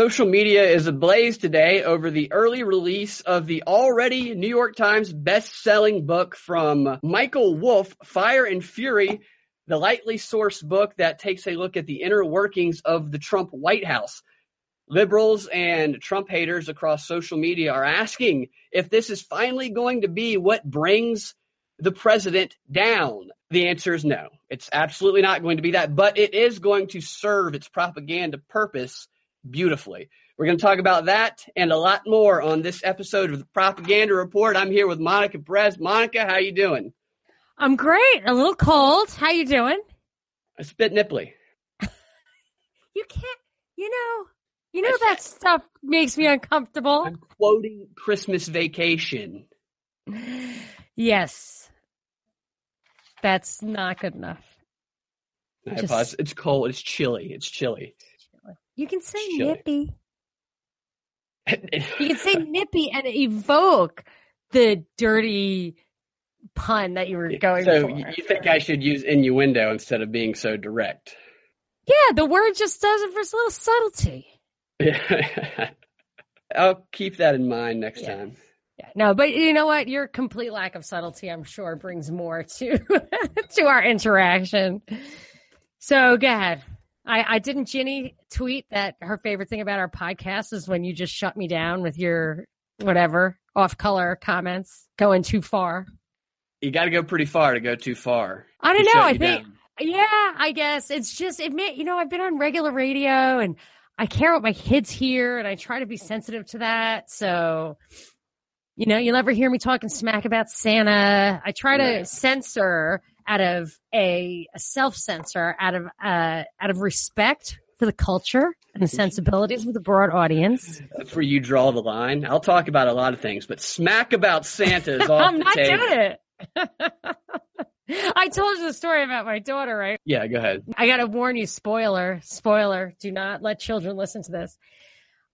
Social media is ablaze today over the early release of the already New York Times best-selling book from Michael Wolff, Fire and Fury, the lightly sourced book that takes a look at the inner workings of the Trump White House. Liberals and Trump haters across social media are asking if this is finally going to be what brings the president down. The answer is no. It's absolutely not going to be that, but it is going to serve its propaganda purpose beautifully. We're going to talk about that and a lot more on this episode of the Propaganda Report. I'm here with Monica Perez. Monica, how you doing? I'm great. A little cold. How you doing? A spit nipply. you can't. You know. You know that stuff makes me uncomfortable. I'm quoting Christmas Vacation. Yes. That's not good enough. Just, it's cold. It's chilly. It's chilly. You can say nippy. you can say nippy and evoke the dirty pun that you were going for. so for. you think I should use innuendo instead of being so direct? Yeah, the word just does it for its little subtlety. I'll keep that in mind next Yeah. time. Yeah, no, but you know what? Your complete lack of subtlety, I'm sure, brings more to to our interaction. So go ahead. I, I didn't Ginny tweet that her favorite thing about our podcast is when you just shut me down with your whatever off color comments going too far. You got to go pretty far to go too far. I don't know. I think down. yeah, I guess it's just admit, you know, I've been on regular radio and I care what my kids hear and I try to be sensitive to that. So, you know, you'll never hear me talking smack about Santa. I try to censor out of a, a self censor out of uh out of respect for the culture and the sensibilities of the broad audience. That's where you draw the line. I'll talk about a lot of things, but smack about Santa is off I'm not table. doing it. I told you the story about my daughter, right? Yeah, go ahead. I gotta warn you, spoiler, spoiler, do not let children listen to this.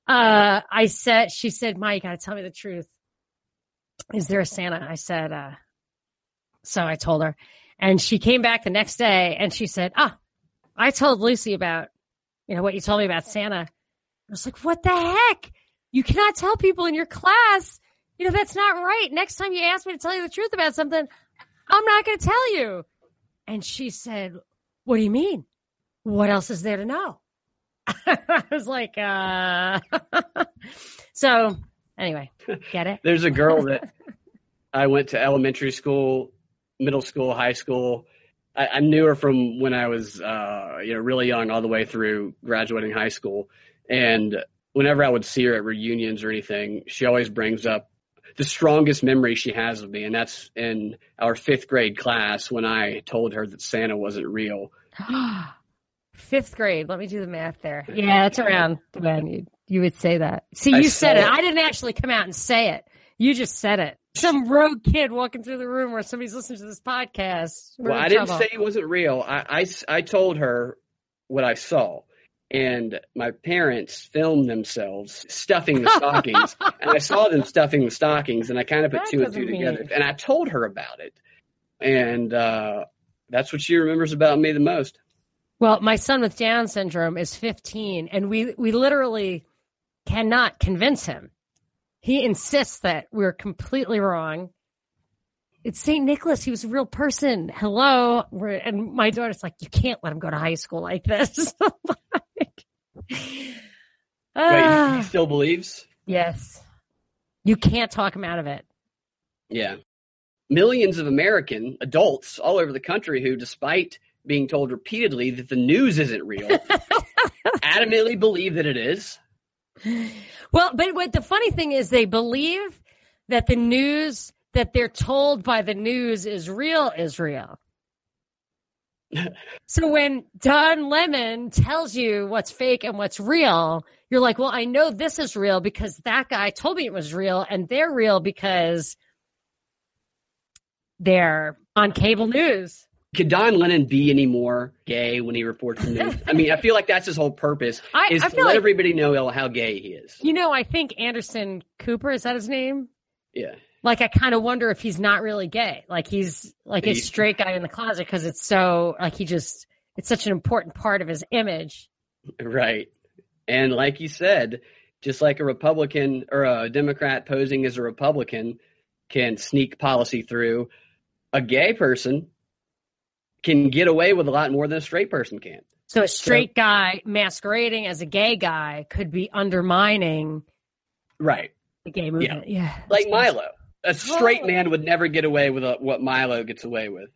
Uh, I said, she said, Ma, you gotta tell me the truth. Is there a Santa? I said, uh, so I told her and she came back the next day and she said, ah, I told Lucy about, you know, what you told me about Santa. I was like, what the heck? You cannot tell people in your class, you know, that's not right. Next time you ask me to tell you the truth about something, I'm not going to tell you. And she said, What do you mean? What else is there to know? I was like, uh so anyway, get it? There's a girl that I went to elementary school, middle school, high school. I, I knew her from when I was, uh, you know, really young, all the way through graduating high school. And whenever I would see her at reunions or anything, she always brings up the strongest memory she has of me, and that's in our fifth grade class when I told her that Santa wasn't real. Fifth grade. Let me do the math there. Yeah, that's around when you, you would say that. See, I you said saw it. it. I didn't actually come out and say it. You just said it. Some rogue kid walking through the room where somebody's listening to this podcast. We're Well, I didn't trouble. say it wasn't real. I I told her what I saw. And my parents filmed themselves stuffing the stockings. and I saw them stuffing the stockings, and I kind of put That two and two doesn't together. mean- And I told her about it. And uh, that's what she remembers about me the most. Well, my son with Down syndrome is 15, and we we literally cannot convince him. He insists that we're completely wrong. It's St. Nicholas. He was a real person. Hello. We're, and my daughter's like, you can't let him go to high school like this. Like, Wait, ah, he still believes? yes. You can't talk him out of it. Yeah. Millions of American adults all over the country who, despite being told repeatedly that the news isn't real, adamantly believe that it is. Well, but what the funny thing is, they believe that the news that they're told by the news is real is real. so when Don Lemon tells you what's fake and what's real, you're like, well, I know this is real because that guy told me it was real, and they're real because they're on cable news. Could Don Lemon be any more gay when he reports the news? I mean, I feel like that's his whole purpose I- is I to let like- everybody know how gay he is. You know, I think Anderson Cooper is that his name? Yeah. like I kind of wonder if he's not really gay. Like he's like a straight guy in the closet because it's so like he just it's such an important part of his image. Right. And like you said, just like a Republican or a Democrat posing as a Republican can sneak policy through, a gay person can get away with a lot more than a straight person can. So a straight so, guy masquerading as a gay guy could be undermining right the gay movement. Yeah, yeah like Milo. A straight oh. man would never get away with a, what Milo gets away with.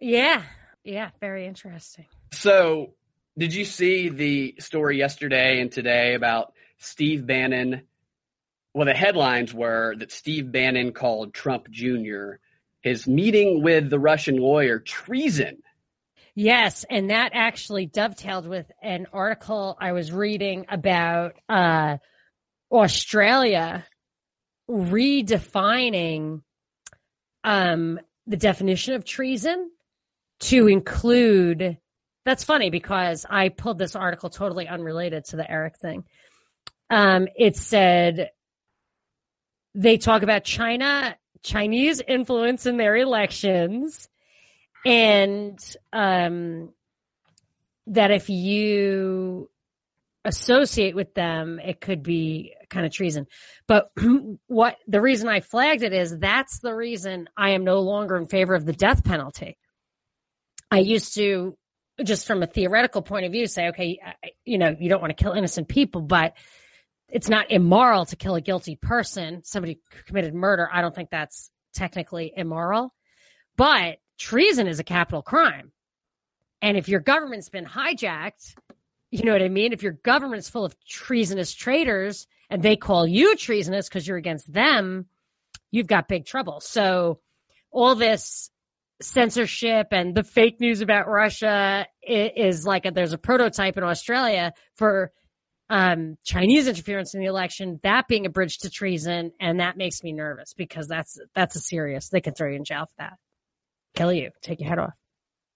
Yeah, yeah, very interesting. So, did you see the story yesterday and today about Steve Bannon? Well, the headlines were that Steve Bannon called Trump Jr. his meeting with the Russian lawyer treason. Yes, and that actually dovetailed with an article I was reading about uh, Australia redefining um, the definition of treason to include. That's funny because I pulled this article totally unrelated to the Eric thing. Um, it said they talk about China, Chinese influence in their elections, and um, that if you associate with them, it could be kind of treason. But what the reason I flagged it is that's the reason I am no longer in favor of the death penalty. I used to just from a theoretical point of view say, okay, you know, you don't want to kill innocent people, but it's not immoral to kill a guilty person, somebody committed murder. I don't think that's technically immoral, but treason is a capital crime. And if your government's been hijacked, you know what I mean? If your government's full of treasonous traitors and they call you treasonous because you're against them, you've got big trouble. So all this censorship and the fake news about Russia is like a, there's a prototype in Australia for um, Chinese interference in the election, that being a bridge to treason, and that makes me nervous because that's that's a serious. They can throw you in jail for that, kill you, take your head off.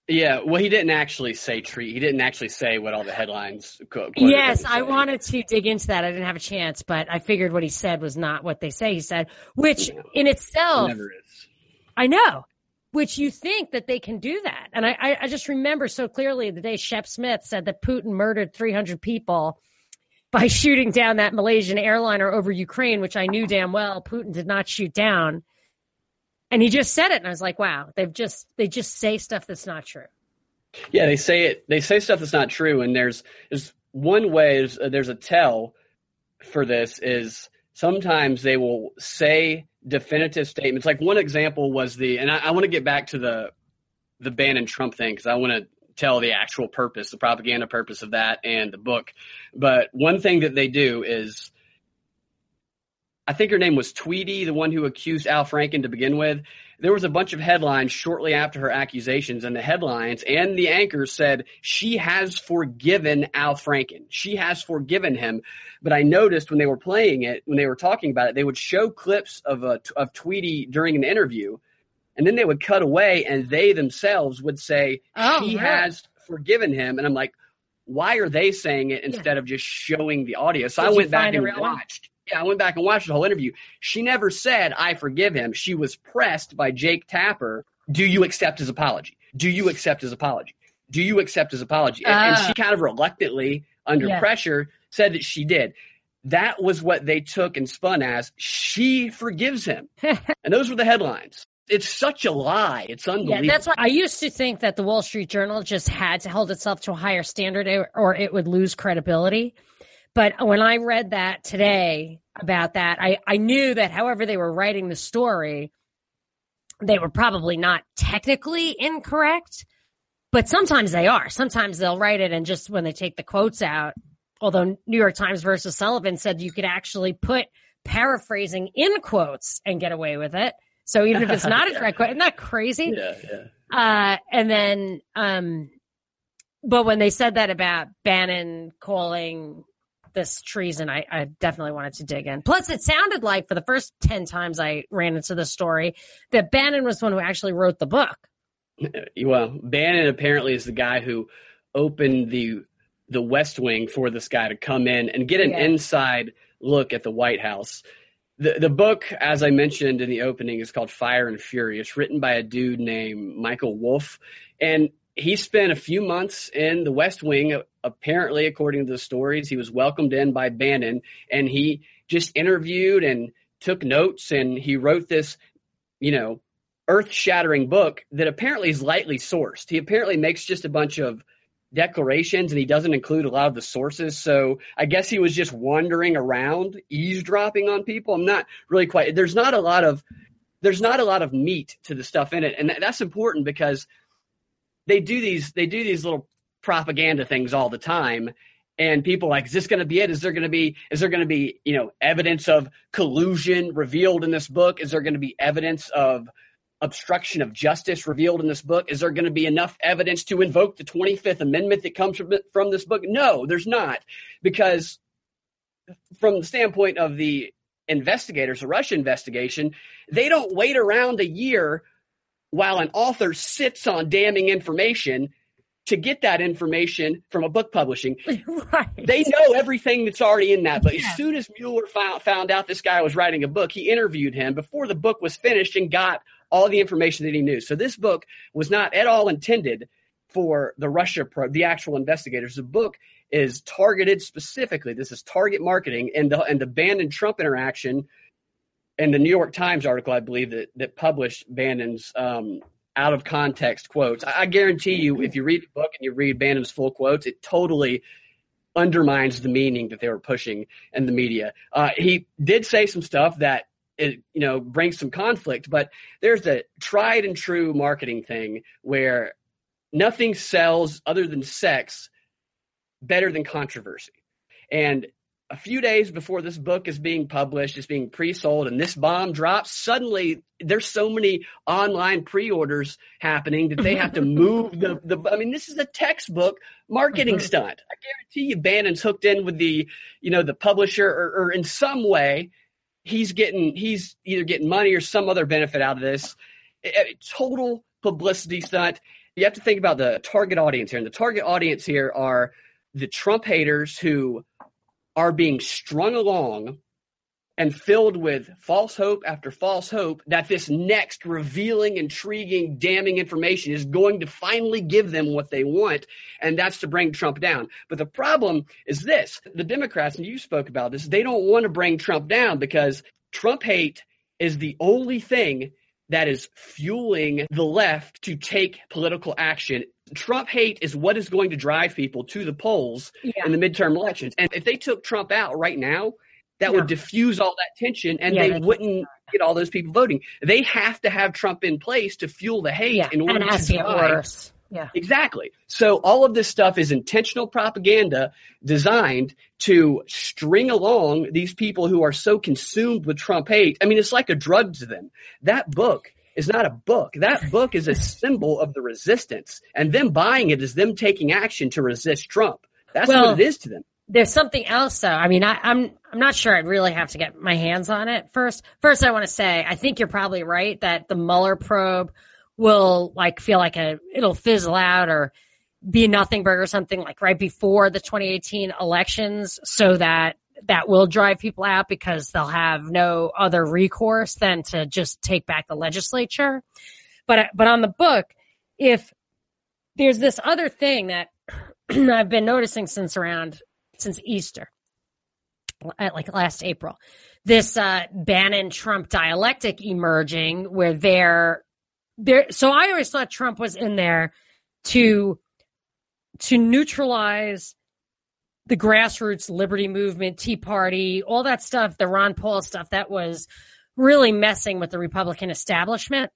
Yeah, well, he didn't actually say treat. He didn't actually say what all the headlines. yes, I wanted to dig into that. I didn't have a chance, but I figured what he said was not what they say he said, which no, in itself, it. I know. Which you think that they can do that, and I, I just remember so clearly the day Shep Smith said that Putin murdered 300 people by shooting down that Malaysian airliner over Ukraine, which I knew damn well Putin did not shoot down. And he just said it, and I was like, "Wow, they've just they just say stuff that's not true." Yeah, they say it. They say stuff that's not true, and there's there's one way. There's, uh, there's a tell for this is sometimes they will say definitive statements. Like one example was the, and I, I want to get back to the the Bannon Trump thing because I want to tell the actual purpose, the propaganda purpose of that and the book. But one thing that they do is I think her name was Tweedy, the one who accused Al Franken to begin with. There was a bunch of headlines shortly after her accusations, and the headlines and the anchors said she has forgiven Al Franken. She has forgiven him. But I noticed when they were playing it, when they were talking about it, they would show clips of a, of Tweety during an interview, and then they would cut away, and they themselves would say oh, she right. has forgiven him. And I'm like, why are they saying it instead yeah. of just showing the audio? So Did I went back and watched. Yeah, I went back and watched the whole interview. She never said, I forgive him. She was pressed by Jake Tapper. Do you accept his apology? Do you accept his apology? Do you accept his apology? And, uh, and she ah. kind of reluctantly, under yeah. pressure, said that she did. That was what they took and spun as she forgives him. and those were the headlines. It's such a lie. It's unbelievable. Yeah, that's why I used to think that the Wall Street Journal just had to hold itself to a higher standard or it would lose credibility. But when I read that today about that, I, I knew that however they were writing the story, they were probably not technically incorrect, but sometimes they are. Sometimes they'll write it and just when they take the quotes out, although New York Times versus Sullivan said you could actually put paraphrasing in quotes and get away with it. So even if it's not a direct quote, isn't that crazy? Yeah, yeah. Uh, and then, um, but when they said that about Bannon calling this treason, I, I definitely wanted to dig in. Plus, it sounded like for the first 10 times I ran into the story that Bannon was the one who actually wrote the book. Well, Bannon apparently is the guy who opened the the West Wing for this guy to come in and get an yeah. inside look at the White House. The the book, as I mentioned in the opening, is called Fire and Fury. It's written by a dude named Michael Wolff. And he spent a few months in the West Wing. Apparently, according to the stories, he was welcomed in by Bannon, and he just interviewed and took notes, and he wrote this, you know, earth-shattering book that apparently is lightly sourced. He apparently makes just a bunch of declarations and he doesn't include a lot of the sources. So I guess he was just wandering around, eavesdropping on people. I'm not really quite. There's not a lot of there's not a lot of meat to the stuff in it, and that's important because they do these they do these little propaganda things all the time and people like is this going to be it is there going to be is there going to be you know evidence of collusion revealed in this book is there going to be evidence of obstruction of justice revealed in this book is there going to be enough evidence to invoke the 25th amendment that comes from, from this book no there's not because from the standpoint of the investigators the russia investigation they don't wait around a year while an author sits on damning information to get that information from a book publishing. Right. They know everything that's already in that. But yeah. as soon as Mueller found, found out this guy was writing a book, he interviewed him before the book was finished and got all the information that he knew. So this book was not at all intended for the Russia probe, the actual investigators. The book is targeted specifically. This is target marketing and the and the Bannon Trump interaction and the New York Times article, I believe that that published Bannon's um, out of context quotes. I, I, guarantee you, if you read the book and you read Bannon's full quotes, it totally undermines the meaning that they were pushing in the media. Uh, he did say some stuff that it, you know brings some conflict, but there's a tried and true marketing thing where nothing sells other than sex better than controversy. And a few days before this book is being published, it's being pre-sold, and this bomb drops. Suddenly, there's so many online pre-orders happening that they have to move the the. I mean, this is a textbook marketing mm-hmm. stunt. I guarantee you, Bannon's hooked in with the, you know, the publisher, or, or in some way, he's getting he's either getting money or some other benefit out of this. Total publicity stunt. You have to think about the target audience here, and the target audience here are the Trump haters who are being strung along and filled with false hope after false hope that this next revealing, intriguing, damning information is going to finally give them what they want, and that's to bring Trump down. But the problem is this the Democrats, and you spoke about this, they don't want to bring Trump down because Trump hate is the only thing that is fueling the left to take political action. Trump hate is what is going to drive people to the polls yeah. in the midterm elections. And if they took Trump out right now, that would diffuse all that tension and yeah, they wouldn't get all those people voting. They have to have Trump in place to fuel the hate yeah. in order to survive. Yeah. Exactly. So all of this stuff is intentional propaganda designed to string along these people who are so consumed with Trump hate. I mean, it's like a drug to them. That book is not a book. That book is a symbol of the resistance. And them buying it is them taking action to resist Trump. That's well, what it is to them. There's something else though. I mean, I, I'm I'm not sure I'd really have to get my hands on it first. First, I want to say I think you're probably right that the Mueller probe will like feel like a it'll fizzle out or be a nothing burger or something like right before the 2018 elections so that that will drive people out because they'll have no other recourse than to just take back the legislature. But but on the book, if there's this other thing that I've been noticing since around since Easter, like last April, this uh, Bannon Trump dialectic emerging where they're there so I always thought Trump was in there to to neutralize the grassroots liberty movement, Tea Party, all that stuff, the Ron Paul stuff that was really messing with the Republican establishment.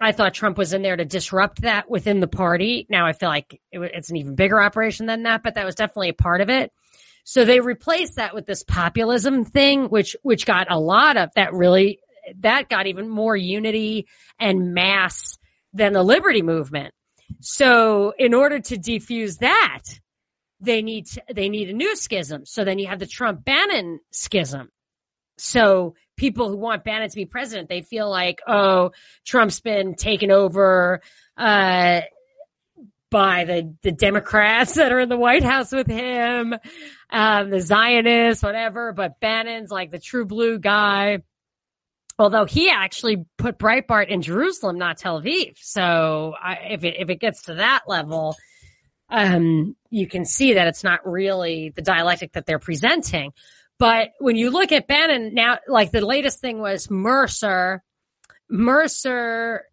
I thought Trump was in there to disrupt that within the party. Now I feel like it, it's an even bigger operation than that, but that was definitely a part of it. So they replaced that with this populism thing, which which got a lot of that really that got even more unity and mass than the liberty movement. So in order to defuse that, they need to, they need a new schism. So then you have the Trump Bannon schism. So people who want Bannon to be president, they feel like, oh, Trump's been taken over uh, by the the Democrats that are in the White House with him, um, the Zionists, whatever. But Bannon's like the true blue guy Although he actually put Breitbart in Jerusalem, not Tel Aviv. So I, if it, if it gets to that level, um, you can see that it's not really the dialectic that they're presenting. But when you look at Bannon now, like the latest thing was Mercer, Mercer,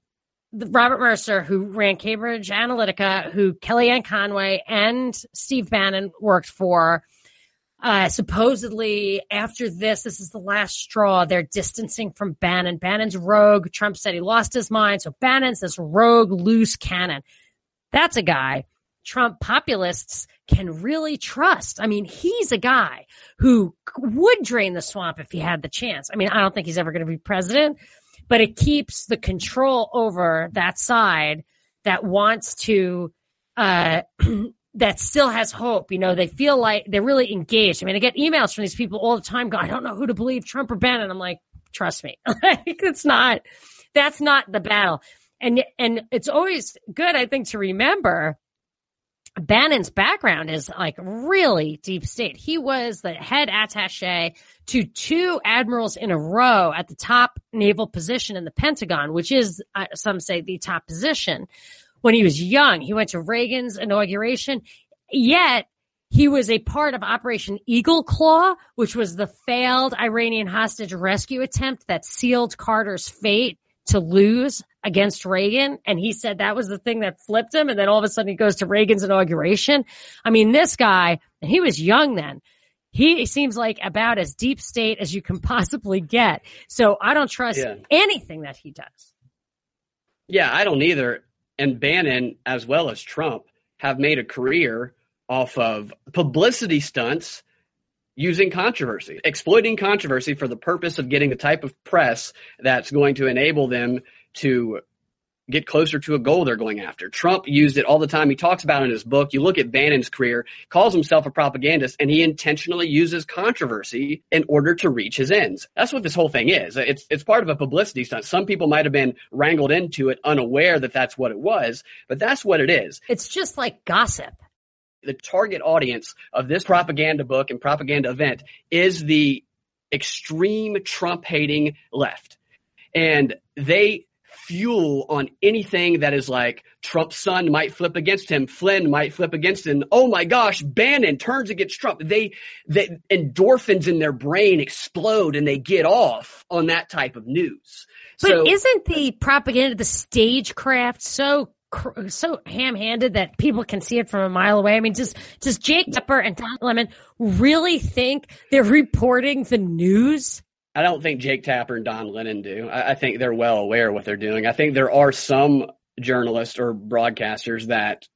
Robert Mercer, who ran Cambridge Analytica, who Kellyanne Conway and Steve Bannon worked for. Uh, supposedly after this, this is the last straw. They're distancing from Bannon. Bannon's rogue. Trump said he lost his mind. So Bannon's this rogue, loose cannon. That's a guy Trump populists can really trust. I mean, he's a guy who would drain the swamp if he had the chance. I mean, I don't think he's ever going to be president, but it keeps the control over that side that wants to, uh, that still has hope. You know, they feel like they're really engaged. I mean, I get emails from these people all the time going, I don't know who to believe, Trump or Bannon. I'm like, trust me. like, it's not, that's not the battle. And, and it's always good, I think, to remember Bannon's background is like really deep state. He was the head attache to two admirals in a row at the top naval position in the Pentagon, which is, uh, some say, the top position. When he was young, he went to Reagan's inauguration, yet he was a part of Operation Eagle Claw, which was the failed Iranian hostage rescue attempt that sealed Carter's fate to lose against Reagan. And he said that was the thing that flipped him. And then all of a sudden he goes to Reagan's inauguration. I mean, this guy, and he was young then. He seems like about as deep state as you can possibly get. So I don't trust yeah. anything that he does. Yeah, I don't either. And Bannon, as well as Trump, have made a career off of publicity stunts using controversy, exploiting controversy for the purpose of getting the type of press that's going to enable them to get closer to a goal they're going after. Trump used it all the time. He talks about in his book. You look at Bannon's career, calls himself a propagandist, and he intentionally uses controversy in order to reach his ends. That's what this whole thing is. It's it's part of a publicity stunt. Some people might have been wrangled into it unaware that that's what it was, but that's what it is. It's just like gossip the target audience of this propaganda book and propaganda event is the extreme Trump hating left. And they fuel on anything that is like Trump's son might flip against him, Flynn might flip against him. Oh my gosh, Bannon turns against Trump. They, the endorphins in their brain explode and they get off on that type of news. But so, isn't the propaganda, the stagecraft so so ham-handed that people can see it from a mile away. I mean, does does Jake Tapper and Don Lemon really think they're reporting the news? I don't think Jake Tapper and Don Lemon do. I, I think they're well aware of what they're doing. I think there are some journalists or broadcasters that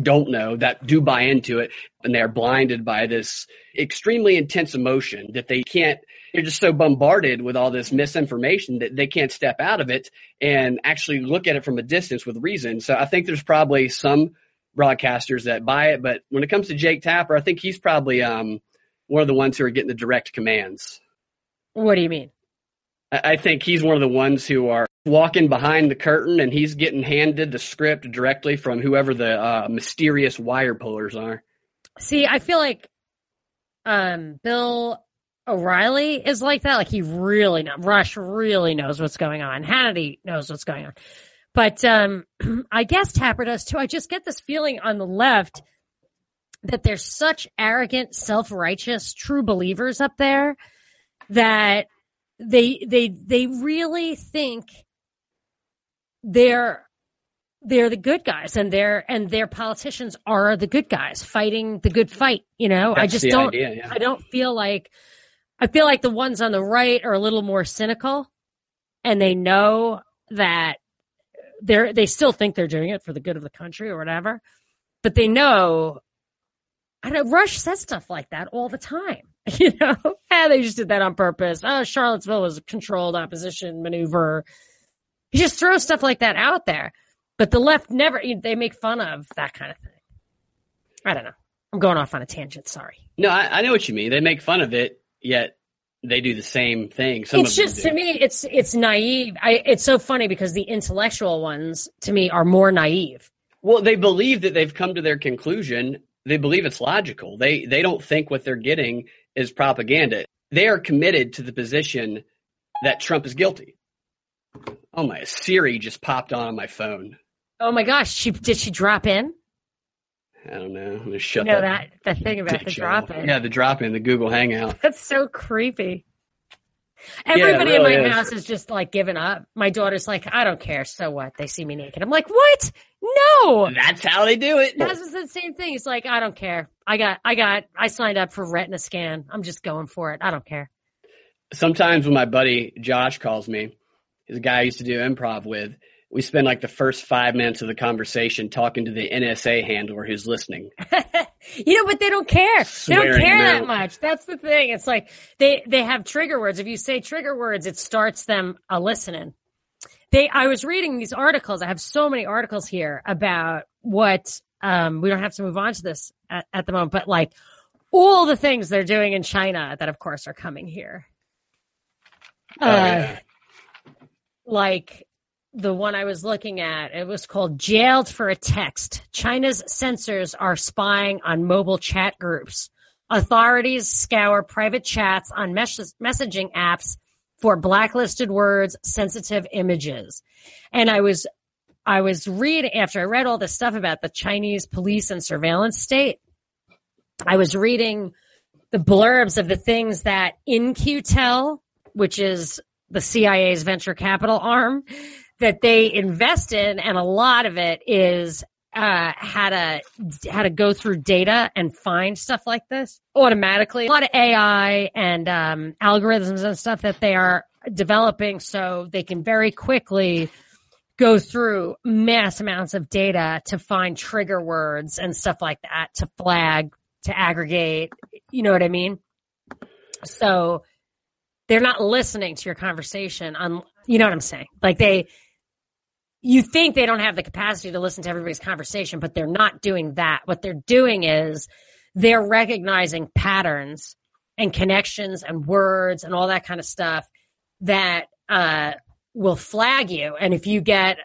don't know that do buy into it and they are blinded by this extremely intense emotion that they can't they're just so bombarded with all this misinformation that they can't step out of it and actually look at it from a distance with reason. So I think there's probably some broadcasters that buy it, but when it comes to Jake Tapper, I think he's probably um, one of the ones who are getting the direct commands. What do you mean? I think he's one of the ones who are walking behind the curtain and he's getting handed the script directly from whoever the uh, mysterious wire pullers are. See, I feel like um, Bill O'Reilly is like that. Like he really know, Rush really knows what's going on. Hannity knows what's going on. But um, I guess Tapper does too. I just get this feeling on the left that there's such arrogant, self-righteous, true believers up there that they they they really think they're they're the good guys and they're and their politicians are the good guys fighting the good fight you know That's i just don't idea, yeah. i don't feel like I feel like the ones on the right are a little more cynical and they know that they're, they still think they're doing it for the good of the country or whatever, but they know, I know Rush says stuff like that all the time. You know, yeah, they just did that on purpose. Oh, Charlottesville was a controlled opposition maneuver. He just throws stuff like that out there, but the left never, they make fun of that kind of thing. I don't know. I'm going off on a tangent. Sorry. No, I, I know what you mean. They make fun of it yet they do the same thing. Some it's just to me, it's it's naive. I, it's so funny because the intellectual ones to me are more naive. Well, they believe that they've come to their conclusion. They believe it's logical. They they don't think what they're getting is propaganda. They are committed to the position that Trump is guilty. Oh my Siri just popped on on my phone. Oh my gosh, she did she drop in? I don't know. I'm gonna shut You know that. that the thing about the drop in. Yeah, the drop in, the Google Hangout. That's so creepy. Everybody really in my is. house is just like giving up. My daughter's like, I don't care. So what? They see me naked. I'm like, what? No. That's how they do it. That's the same thing. It's like, I don't care. I got, I got, I signed up for retina scan. I'm just going for it. I don't care. Sometimes when my buddy Josh calls me, he's a guy I used to do improv with. We spend like the first five minutes of the conversation talking to the NSA handler who's listening. you know, but they don't care. they don't care that much. That's the thing. It's like they they have trigger words. If you say trigger words, it starts them a listening. They I was reading these articles. I have so many articles here about what um we don't have to move on to this at, at the moment, but like all the things they're doing in China that of course are coming here. Oh, Uh, yeah. like the one I was looking at, it was called Jailed for a Text. China's censors are spying on mobile chat groups. Authorities scour private chats on mes- messaging apps for blacklisted words, sensitive images. And I was, I was reading after I read all this stuff about the Chinese police and surveillance state. I was reading the blurbs of the things that In-Q-Tel, which is the CIA's venture capital arm, that they invest in, and a lot of it is uh, how to how to go through data and find stuff like this automatically. A lot of AI and um, algorithms and stuff that they are developing, so they can very quickly go through mass amounts of data to find trigger words and stuff like that to flag to aggregate. You know what I mean? So they're not listening to your conversation on you know what I'm saying? Like they you think they don't have the capacity to listen to everybody's conversation, but they're not doing that. What they're doing is they're recognizing patterns and connections and words and all that kind of stuff that uh, will flag you. And if you get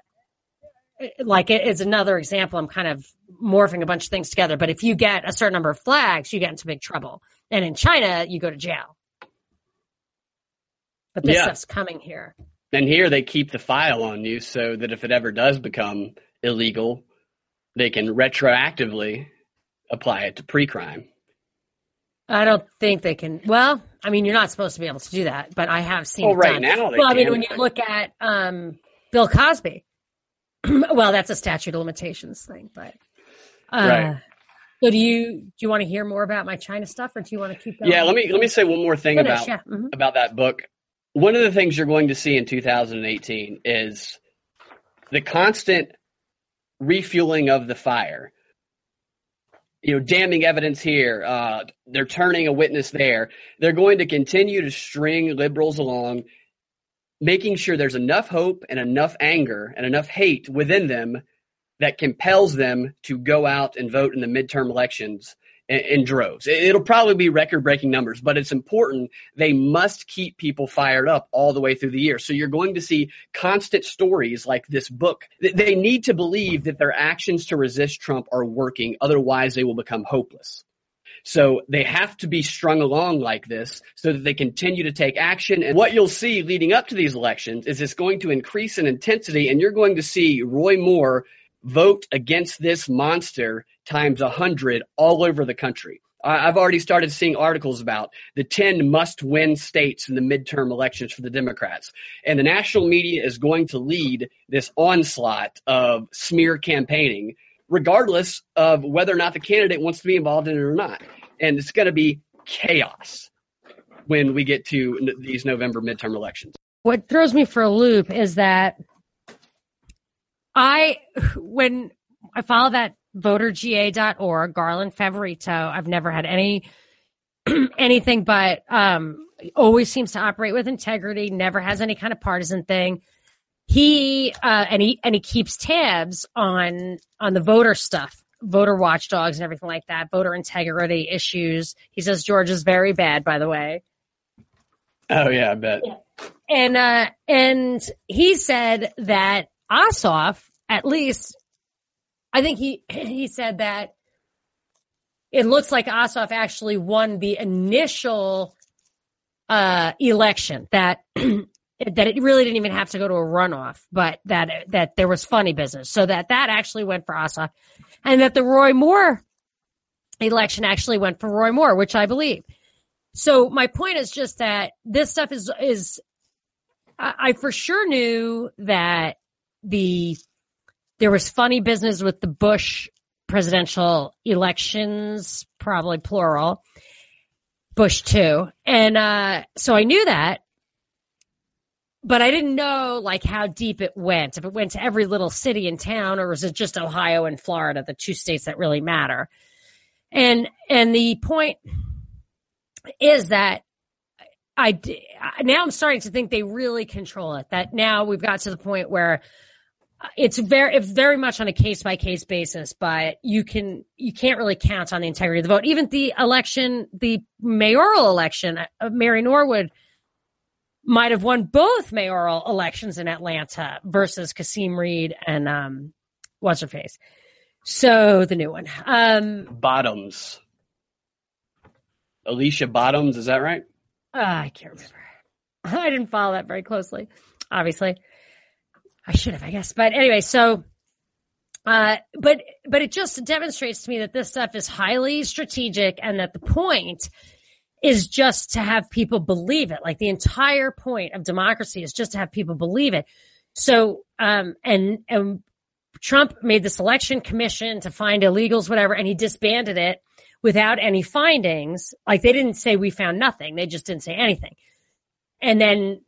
like it is another example, I'm kind of morphing a bunch of things together. But if you get a certain number of flags, you get into big trouble. And in China, you go to jail. But this Yeah. stuff's coming here. And here they keep the file on you so that if it ever does become illegal, they can retroactively apply it to pre-crime. I don't think they can. Well, I mean, you're not supposed to be able to do that, but I have seen. Well, it right done. now well, I mean, when you look at um, Bill Cosby, well, that's a statute of limitations thing. But uh, Right. So, do you do you want to hear more about my China stuff, or do you want to keep going? Yeah, let me let me say one more thing Finish, about yeah. mhm. about that book. One of the things you're going to see in 2018 is the constant refueling of the fire. You know, damning evidence here. Uh, they're turning a witness there. They're going to continue to string liberals along, making sure there's enough hope and enough anger and enough hate within them that compels them to go out and vote in the midterm elections in, in droves. It- It'll probably be record breaking numbers, but it's important. They must keep people fired up all the way through the year. So you're going to see constant stories like this book. They need to believe that their actions to resist Trump are working. Otherwise they will become hopeless. So they have to be strung along like this so that they continue to take action. And what you'll see leading up to these elections is it's going to increase in intensity and you're going to see Roy Moore vote against this monster times a hundred all over the country. I've already started seeing articles about the 10 must win states in the midterm elections for the Democrats. And the national media is going to lead this onslaught of smear campaigning, regardless of whether or not the candidate wants to be involved in it or not. And it's going to be chaos when we get to these November midterm elections. what throws me for a loop is that I, when I follow that voterga.org, Garland Favorito, I've never had any, anything but, um, always seems to operate with integrity, never has any kind of partisan thing. He, uh, and he, and he keeps tabs on, on the voter stuff, voter watchdogs and everything like that, voter integrity issues. He says George is very bad, by the way Oh, yeah, I bet. and uh and he said that Ossoff, at least I think he he said that it looks like Ossoff actually won the initial uh election that that it really didn't even have to go to a runoff, but that that there was funny business, so that that actually went for Ossoff, and that the Roy Moore election actually went for Roy Moore, which I believe. So my point is just that this stuff is is I, I for sure knew that the there was funny business with the Bush presidential elections, probably plural. Bush too. And uh, so I knew that, but I didn't know like how deep it went. If it went to every little city and town, or was it just Ohio and Florida, the two states that really matter? And and the point is that I now I'm starting to think they really control it. That now we've got to the point where it's very it's very much on a case by case basis, but you can you can't really count on the integrity of the vote. Even the election, the mayoral election, uh, Mary Norwood might have won both mayoral elections in Atlanta versus Kasim Reed and um, what's her face. So the new one, um, Bottoms, Alicia Bottoms, is that right? Uh, I can't remember. I didn't follow that very closely, obviously. I should have, I guess. But anyway, so uh, but but it just demonstrates to me that this stuff is highly strategic and that the point is just to have people believe it. Like the entire point of democracy is just to have people believe it. So um and and Trump made this election commission to find illegals, whatever, and he disbanded it without any findings. Like they didn't say we found nothing. They just didn't say anything. And then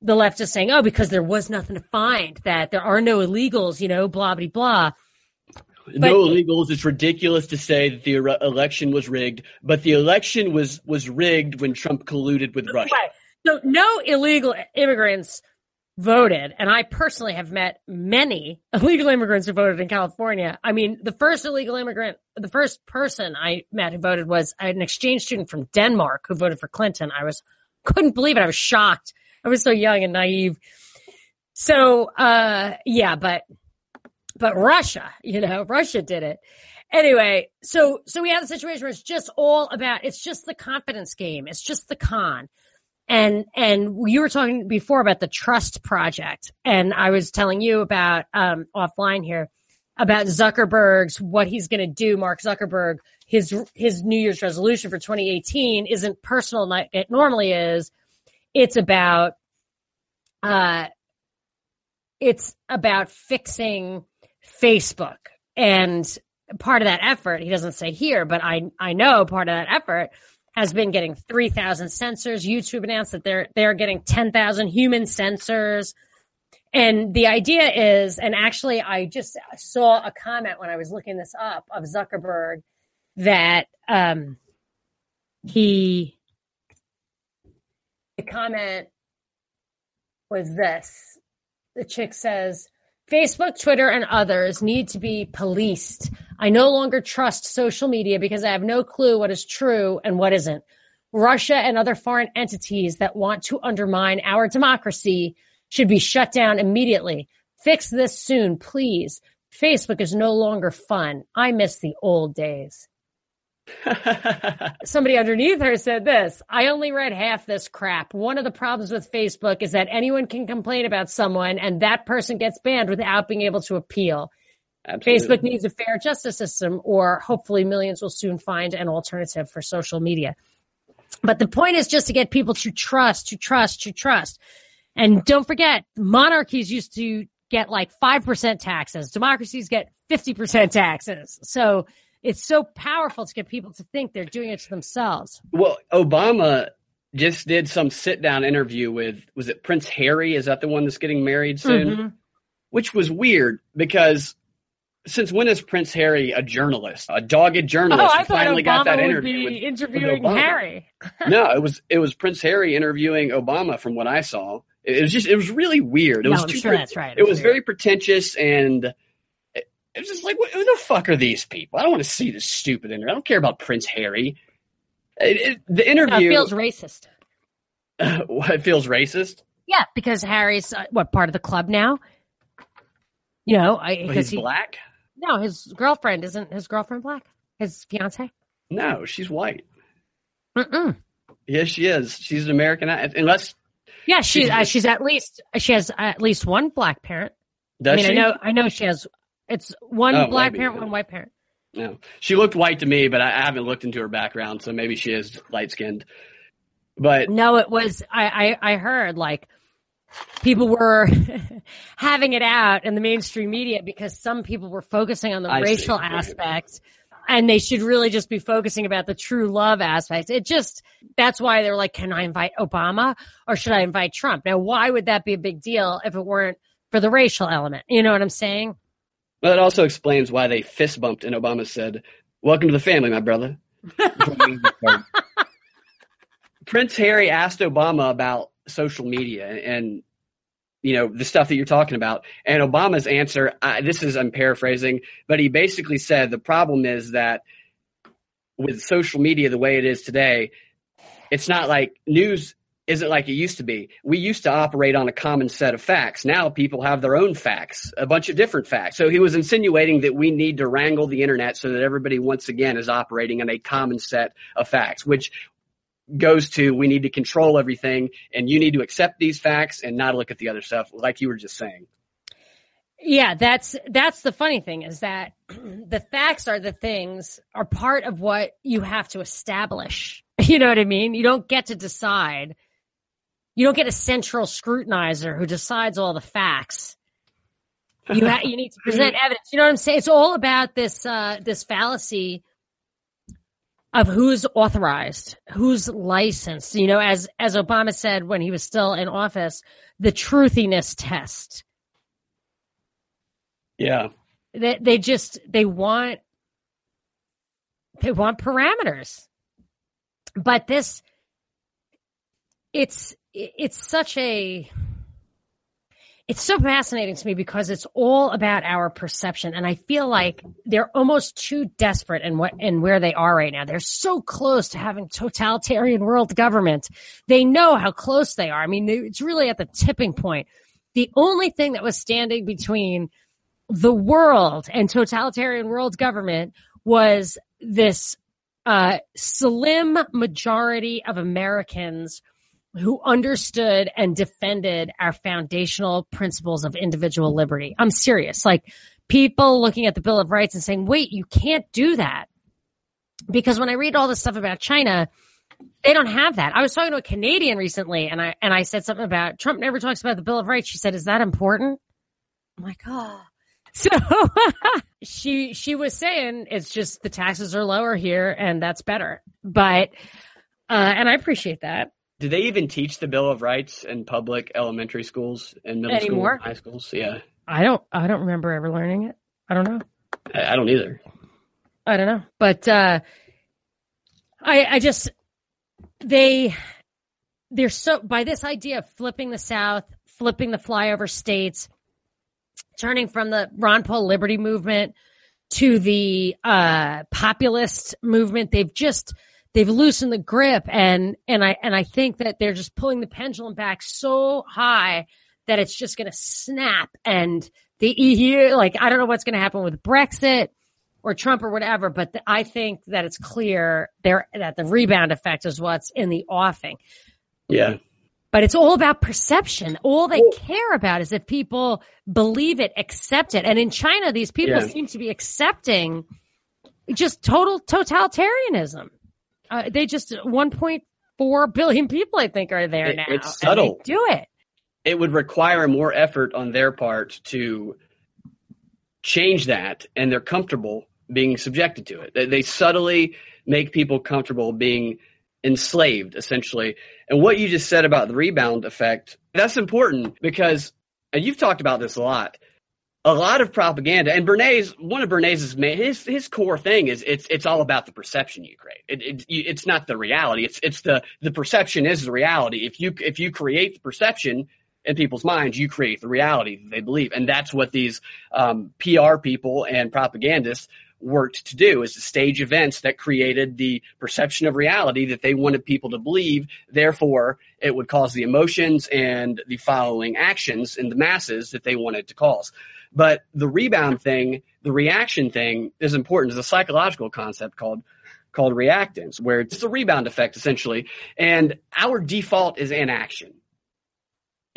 the left is saying, oh, because there was nothing to find, that there are no illegals, you know, blah, blah, blah. no illegals. It's ridiculous to say that the election was rigged, but the election was was rigged when Trump colluded with Russia. Right. So no illegal immigrants voted, and I personally have met many illegal immigrants who voted in California. I mean, the first illegal immigrant, the first person I met who voted was an exchange student from Denmark who voted for Clinton. I was couldn't believe it. I was shocked I was so young and naive. So, uh, yeah, but, but Russia, you know, Russia did it. Anyway, so, so we have a situation where it's just all about, it's just the confidence game. It's just the con. And, and you were talking before about the trust project. And I was telling you about, um, offline here about Zuckerberg's, what he's going to do, Mark Zuckerberg, his, his New Year's resolution for 2018 isn't personal like it normally is. It's about uh it's about fixing Facebook. And part of that effort, he doesn't say here, but I I know part of that effort has been getting 3,000 censors. YouTube announced that they're they're getting 10,000 human censors. And the idea is, and actually, I just saw a comment when I was looking this up of Zuckerberg that um, he the comment was this. The chick says, Facebook, Twitter, and others need to be policed. I no longer trust social media because I have no clue what is true and what isn't. Russia and other foreign entities that want to undermine our democracy should be shut down immediately. Fix this soon, please. Facebook is no longer fun. I miss the old days. Somebody underneath her said this I only read half this crap. One of the problems with Facebook is that anyone can complain about someone and that person gets banned without being able to appeal. Absolutely. Facebook needs a fair justice system, or hopefully, millions will soon find an alternative for social media. But the point is just to get people to trust, to trust, to trust. And don't forget, monarchies used to get like 5% taxes, democracies get 50% taxes. So, it's so powerful to get people to think they're doing it to themselves. Well, Obama just did some sit down interview with was it Prince Harry? Is that the one that's getting married soon? Mm-hmm. Which was weird because since when is Prince Harry a journalist, a dogged journalist? Oh, I finally Obama got that interview. With, interviewing with Harry. no, it was it was Prince Harry interviewing Obama. From what I saw, it was just it was really weird. It no, was I'm sure that's right. It, it was, very pretentious and it's just like, what, who the fuck are these people? I don't want to see this stupid interview. I don't care about Prince Harry. It, it, the interview no, feels racist. what it feels racist? Yeah, because Harry's uh, what part of the club now? You know, I because he's he, black. No, his girlfriend isn't his girlfriend black. His fiance. No, she's white. Mm-mm. Yes, she is. She's an American. Unless Yeah, she uh, she's at least she has at least one black parent. Does I mean, she? I know I know she has. It's one Oh, black parent, one white parent. No, she looked white to me, but I, I haven't looked into her background, so maybe she is light skinned. But No, it was I, I I heard like people were having it out in the mainstream media because some people were focusing on the I racial Right. aspects and they should really just be focusing about the true love aspects. It just that's why they're like, Can I invite Obama or should I invite Trump? Now why would that be a big deal if it weren't for the racial element? You know what I'm saying? Well, it also explains why they fist bumped and Obama said, Welcome to the family, my brother. Prince Harry asked Obama about social media and, you know, the stuff that you're talking about. And Obama's answer, I, this is, I'm paraphrasing, but he basically said the problem is that with social media the way it is today, it's not like news isn't like it used to be. We used to operate on a common set of facts. Now people have their own facts, a bunch of different facts. So he was insinuating that we need to wrangle the internet so that everybody once again is operating on a common set of facts, which goes to we need to control everything and you need to accept these facts and not look at the other stuff like you were just saying. Yeah, that's that's the funny thing is that the facts are the things are part of what you have to establish. You know what I mean? You don't get to decide. You don't get a central scrutinizer who decides all the facts. You ha- you need to present evidence. You know what I'm saying? It's all about this uh, this fallacy of who's authorized, who's licensed. You know, as as Obama said when he was still in office, the truthiness test Yeah. they, they just they want they want parameters but this it's it's such a it's so fascinating to me because it's all about our perception. And i feel like they're almost too desperate in what in where they are right now. They're so close to having totalitarian world government. They know how close they are. I mean it's really at the tipping point. The only thing that was standing between the world and totalitarian world government was this uh, slim majority of Americans who understood and defended our foundational principles of individual liberty. I'm serious. Like people looking at the Bill of Rights and saying, wait, you can't do that. Because when I read all this stuff about China, they don't have that. I was talking to a Canadian recently and I and I said something about Trump never talks about the Bill of Rights. She said, Is that important? I'm like, oh. So she she was saying it's just the taxes are lower here and that's better. But uh and I appreciate that. Do they even teach the Bill of Rights in public elementary schools and middle Anymore? school, high schools? Yeah. I don't I don't remember ever learning it. I don't know. I, I don't either. I don't know. But uh I I just they they're so by this idea of flipping the South, flipping the flyover states, turning from the Ron Paul liberty movement to the uh populist movement, they've just they've loosened the grip and and I and I think that they're just pulling the pendulum back so high that it's just going to snap and the EU like I don't know what's going to happen with Brexit or Trump or whatever, but th- I think that it's clear there that the rebound effect is what's in the offing. Yeah. But it's all about perception. All they care about is if people believe it, accept it. And in China, these people Yeah. seem to be accepting just total totalitarianism. Uh, they just 1.4 billion people, I think, are there It- now. it's and subtle. they do it. it would require more effort on their part to change that and they're comfortable being subjected to it. They, they subtly make people comfortable being enslaved essentially. And what you just said about the rebound effect, that's important because and you've talked about this a lot. A lot of propaganda and Bernays, one of Bernays's main, his his core thing is it's it's all about the perception you create. It, it, it's not the reality. It's it's the the perception is the reality. If you if you create the perception, in people's minds, you create the reality that they believe. And that's what these um, PR people and propagandists worked to do is to stage events that created the perception of reality that they wanted people to believe. Therefore, it would cause the emotions and the following actions in the masses that they wanted to cause. But the rebound thing, the reaction thing is important. It's a psychological concept called called reactance, where it's a rebound effect essentially. And our default is inaction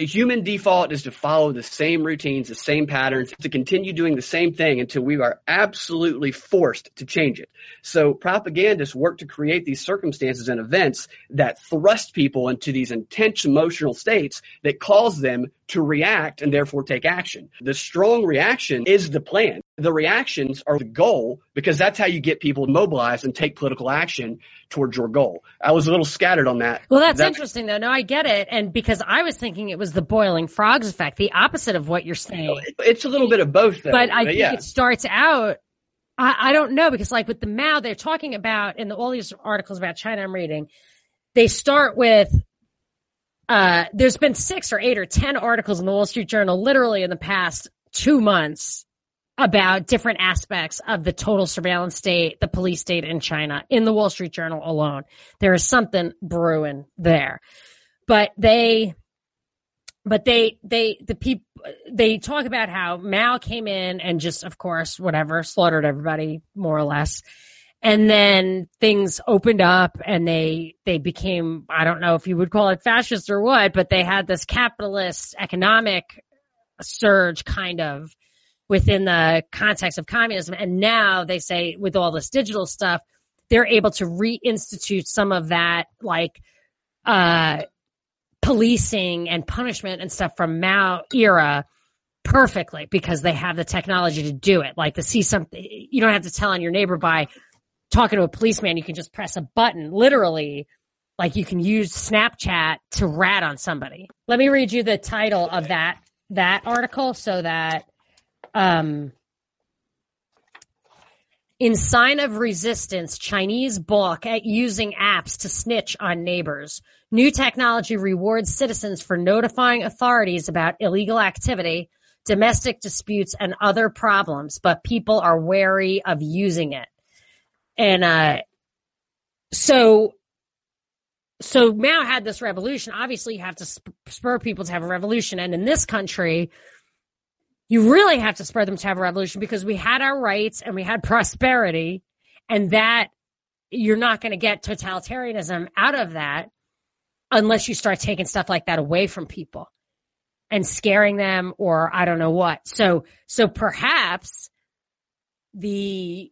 a human default is to follow the same routines, the same patterns, to continue doing the same thing until we are absolutely forced to change it. So propagandists work to create these circumstances and events that thrust people into these intense emotional states that cause them to react and therefore take action. The strong reaction is the plan. The reactions are the goal because that's how you get people mobilized and take political action towards your goal. I was a little scattered on that. Well, that's, that's interesting though. No, I get it. And because I was thinking it was the boiling frogs effect, the opposite of what you're saying. It's a little bit of both though. But I think yeah. it starts out I, I don't know because like with the Mao, they're talking about in the, all these articles about China I'm reading, they start with uh, there's been six or eight or 10 articles in the Wall Street Journal literally in the past two months about different aspects of the total surveillance state, the police state in China in the Wall Street Journal alone. There is something brewing there. But they, but they, they, the people, they talk about how Mao came in and just, of course, whatever, slaughtered everybody more or less and then things opened up and they they became i don't know if you would call it fascist or what but they had this capitalist economic surge kind of within the context of communism. And now they say with all this digital stuff they're able to reinstitute some of that like uh policing and punishment and stuff from mao era perfectly because they have the technology to do it. Like to see something you don't have to tell on your neighbor by talking to a policeman, you can just press a button, literally, like you can use Snapchat to rat on somebody. Let me read you the title of that that article so that um in sign of resistance, Chinese balk at using apps to snitch on neighbors. New technology rewards citizens for notifying authorities about illegal activity, domestic disputes, and other problems, but people are wary of using it. And uh, so so Mao had this revolution. Obviously, you have to spur people to have a revolution. And in this country, you really have to spur them to have a revolution because we had our rights and we had prosperity. And that you're not going to get totalitarianism out of that unless you start taking stuff like that away from people and scaring them or I don't know what. So, so perhaps the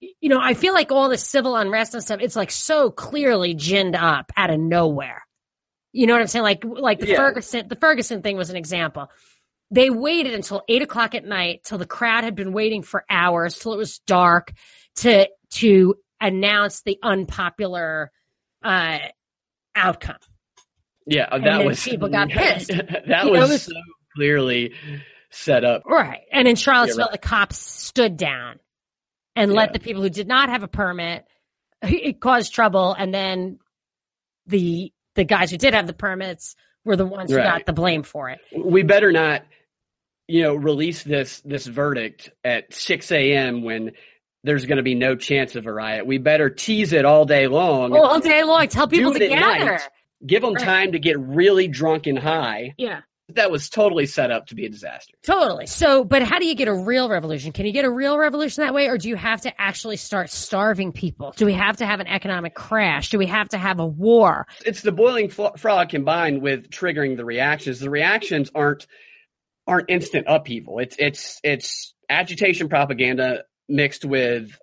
you know, I feel like all the civil unrest and stuff, it's like so clearly ginned up out of nowhere. You know what I'm saying? Like, like the yeah. Ferguson, the Ferguson thing was an example. They waited until eight o'clock at night, till the crowd had been waiting for hours, till it was dark, to to announce the unpopular uh, outcome. Yeah, uh, that was people got pissed. that was, was, so clearly set up, right? And in Charlottesville, right. the cops stood down and yeah. let the people who did not have a permit it caused trouble and then the the guys who did have the permits were the ones who got the blame for it. We better not, you know, release this this verdict at six AM when there's going to be no chance of a riot. We better tease it all day long. all day long. Tell people to gather. Night, give them right. time to get really drunk and high. Yeah that was totally set up to be a disaster. Totally. So, but how do you get a real revolution? Can you get a real revolution that way, or do you have to actually start starving people? Do we have to have an economic crash? Do we have to have a war? It's the boiling frog combined with triggering the reactions. The reactions aren't aren't instant upheaval. It's it's it's agitation propaganda mixed with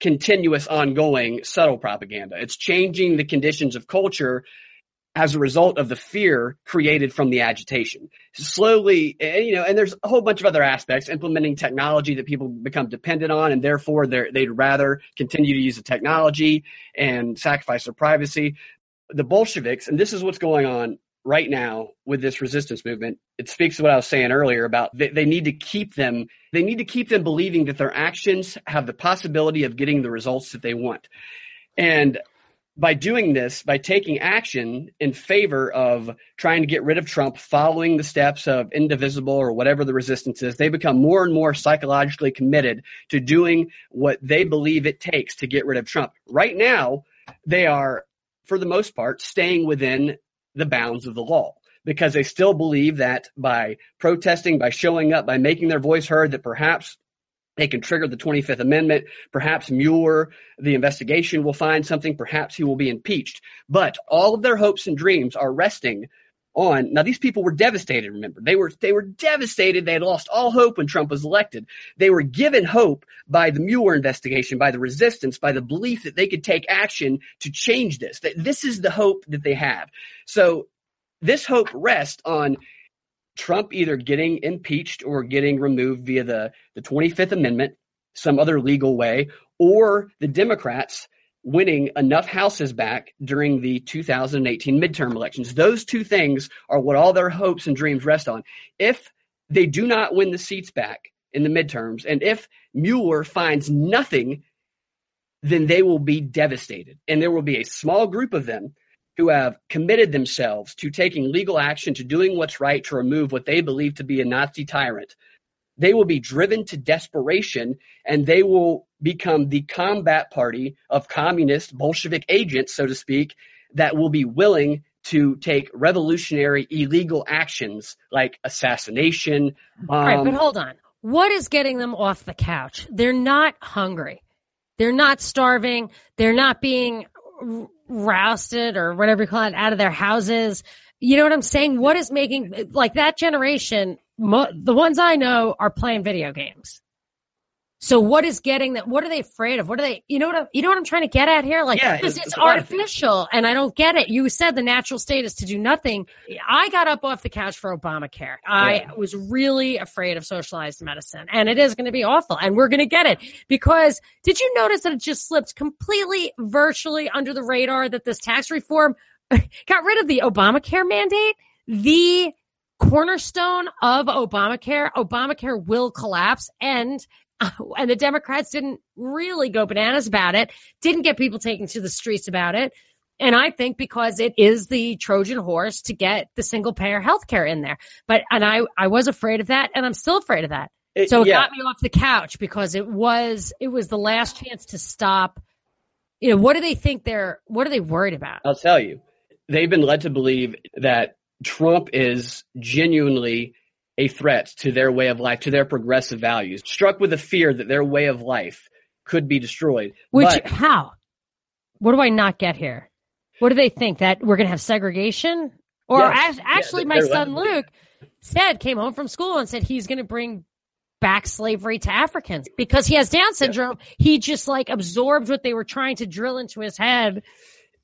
continuous ongoing subtle propaganda. It's changing the conditions of culture as a result of the fear created from the agitation. Slowly, and, you know, and there's a whole bunch of other aspects, implementing technology that people become dependent on, and therefore they'd rather continue to use the technology and sacrifice their privacy. The Bolsheviks, and this is what's going on right now with this resistance movement. It speaks to what I was saying earlier about they, they need to keep them, they need to keep them believing that their actions have the possibility of getting the results that they want. And by doing this, by taking action in favor of trying to get rid of Trump, following the steps of indivisible or whatever the resistance is, they become more and more psychologically committed to doing what they believe it takes to get rid of Trump. Right now, they are, for the most part, staying within the bounds of the law because they still believe that by protesting, by showing up, by making their voice heard, that perhaps they can trigger the 25th Amendment. Perhaps Mueller, the investigation will find something. Perhaps he will be impeached. But all of their hopes and dreams are resting on. Now these people were devastated. Remember, they were they were devastated. They had lost all hope when Trump was elected. They were given hope by the Mueller investigation, by the resistance, by the belief that they could take action to change this. That this is the hope that they have. So this hope rests on Trump either getting impeached or getting removed via the the 25th Amendment, some other legal way, or the Democrats winning enough houses back during the 2018 midterm elections. Those two things are what all their hopes and dreams rest on. If they do not win the seats back in the midterms, and if Mueller finds nothing, then they will be devastated. And there will be a small group of them who have committed themselves to taking legal action, to doing what's right, to remove what they believe to be a Nazi tyrant they will be driven to desperation and they will become the combat party of communist Bolshevik agents, so to speak, that will be willing to take revolutionary illegal actions like assassination. All right, but hold on. What is getting them off the couch? They're not hungry. They're not starving. They're not being rousted or whatever you call it out of their houses. You know what I'm saying? What is making like that generation mo- the ones I know are playing video games. So what is getting that? What are they afraid of? What are they? You know what? I'm, you know what I'm trying to get at here? Like, yeah, it's, it's artificial, and I don't get it. You said the natural state is to do nothing. I got up off the couch for Obamacare. I yeah. was really afraid of socialized medicine, and it is going to be awful. And we're going to get it because did you notice that it just slipped completely, virtually under the radar that this tax reform got rid of the Obamacare mandate? The cornerstone of Obamacare, Obamacare will collapse and and the Democrats didn't really go bananas about it, didn't get people taking to the streets about it. And I think because it is the Trojan horse to get the single payer health care in there. But, and I, I was afraid of that and I'm still afraid of that. It, so it yeah. got me off the couch because it was, it was the last chance to stop. You know, what do they think they're, what are they worried about? I'll tell you. They've been led to believe that Trump is genuinely a threat to their way of life, to their progressive values, struck with a fear that their way of life could be destroyed. Which, but, how? What do I not get here? What do they think? That we're going to have segregation? Or yes, actually, yeah, my son Luke said, came home from school and said he's going to bring back slavery to Africans because he has Down syndrome. Yeah. He just like absorbed what they were trying to drill into his head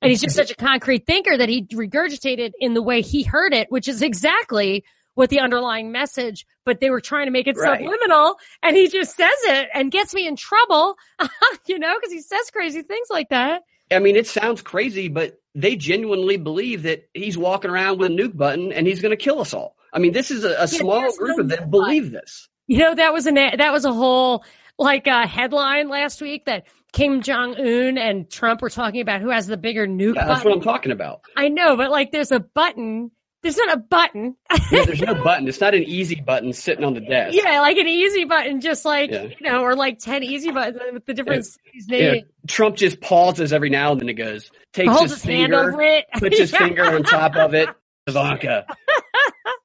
and he's just such a concrete thinker that he regurgitated in the way he heard it, which is exactly what the underlying message, but they were trying to make it right. subliminal. And he just says it and gets me in trouble, you know, because he says crazy things like that. I mean, it sounds crazy, but they genuinely believe that he's walking around with a nuke button and he's going to kill us all. I mean, this is a, a yeah, small group no of them believe this. You know, that was a that was a whole like a headline last week that Kim Jong Un and Trump were talking about who has the bigger nuke. Yeah, that's what I'm talking about. I know, but like, there's a button. There's not a button. yeah, there's no button. It's not an easy button sitting on the desk. Yeah, like an easy button, just like yeah. you know, or like ten easy buttons with the different yeah. Trump just pauses every now and then. It goes, takes his, his finger, puts his finger on top of it. Ivanka,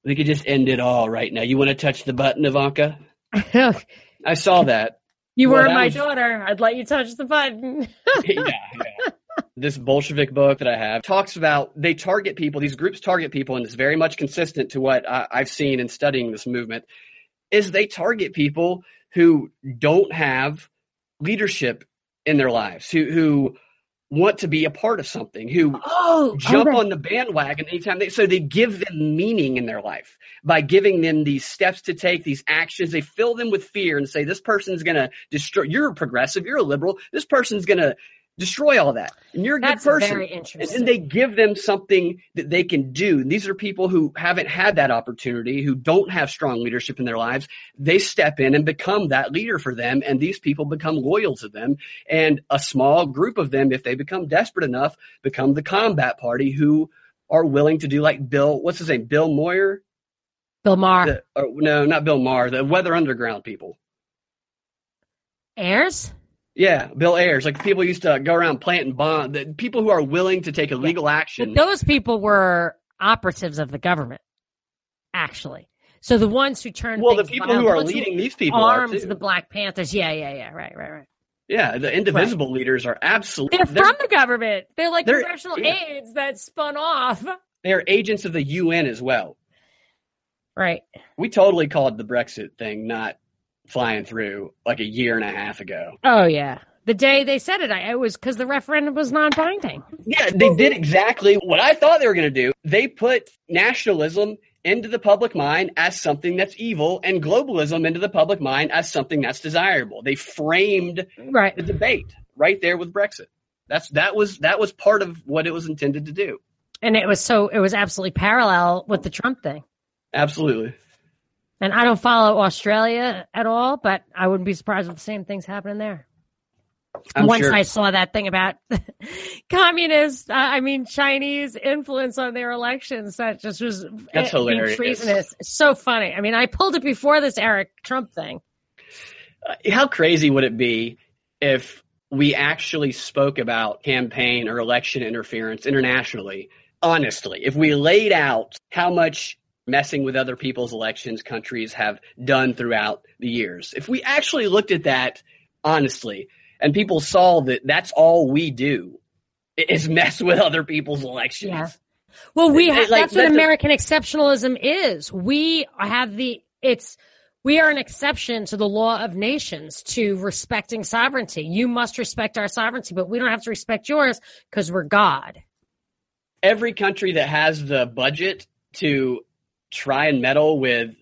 we could just end it all right now. You want to touch the button, Ivanka? I saw that. You well, were my was... daughter. I'd let you touch the button. yeah, yeah. This Bolshevik book that I have talks about they target people, these groups target people, and it's very much consistent to what I, I've seen in studying this movement, is they target people who don't have leadership in their lives, who who want to be a part of something, who oh, oh jump okay. on the bandwagon anytime they so they give them meaning in their life by giving them these steps to take, these actions. They fill them with fear and say, This person's gonna destroy you're a progressive, you're a liberal, this person's gonna destroy all that. And you're a That's good person. Very interesting. And then they give them something that they can do. And these are people who haven't had that opportunity, who don't have strong leadership in their lives. They step in and become that leader for them. And these people become loyal to them. And a small group of them, if they become desperate enough, become the combat party who are willing to do like Bill, what's his name? Bill Moyer? Bill Maher. The, or, no, not Bill Maher, the Weather Underground people. Ayers? Yeah, Bill Ayers, like people used to go around planting bombs. The people who are willing to take illegal action. But those people were operatives of the government, actually. So the ones who turned well, the people who are leading these people armed are the Black Panthers. Yeah, yeah, yeah. Right, right, right. Yeah, the indivisible right. leaders are absolutely. They're, they're, from the government. They're like they're, professional yeah. aides that spun off. They are agents of the UN as well. Right. We totally called the Brexit thing not flying through like a year and a half ago. Oh yeah. The day they said it, I, it was because the referendum was non-binding. Yeah, they did exactly what I thought they were going to do. They put nationalism into the public mind as something that's evil and globalism into the public mind as something that's desirable. They framed right. the debate right there with Brexit. That's that was that was part of what it was intended to do. And it was so it was absolutely parallel with the Trump thing. Absolutely. And I don't follow Australia at all, but I wouldn't be surprised if the same thing's happening there. I'm Once sure. I saw that thing about communist, uh, I mean Chinese influence on their elections, that just was That's uh, hilarious. treasonous. So funny. I mean, I pulled it before this Eric Trump thing. Uh, how crazy would it be if we actually spoke about campaign or election interference internationally honestly if we laid out how much messing with other people's elections countries have done throughout the years if we actually looked at that honestly and people saw that that's all we do is mess with other people's elections Yeah. Well, we have, like, that's what American exceptionalism is. We have the it's we are an exception to the law of nations to respecting sovereignty. You must respect our sovereignty, but we don't have to respect yours because we're God. every country that has the budget to try and meddle with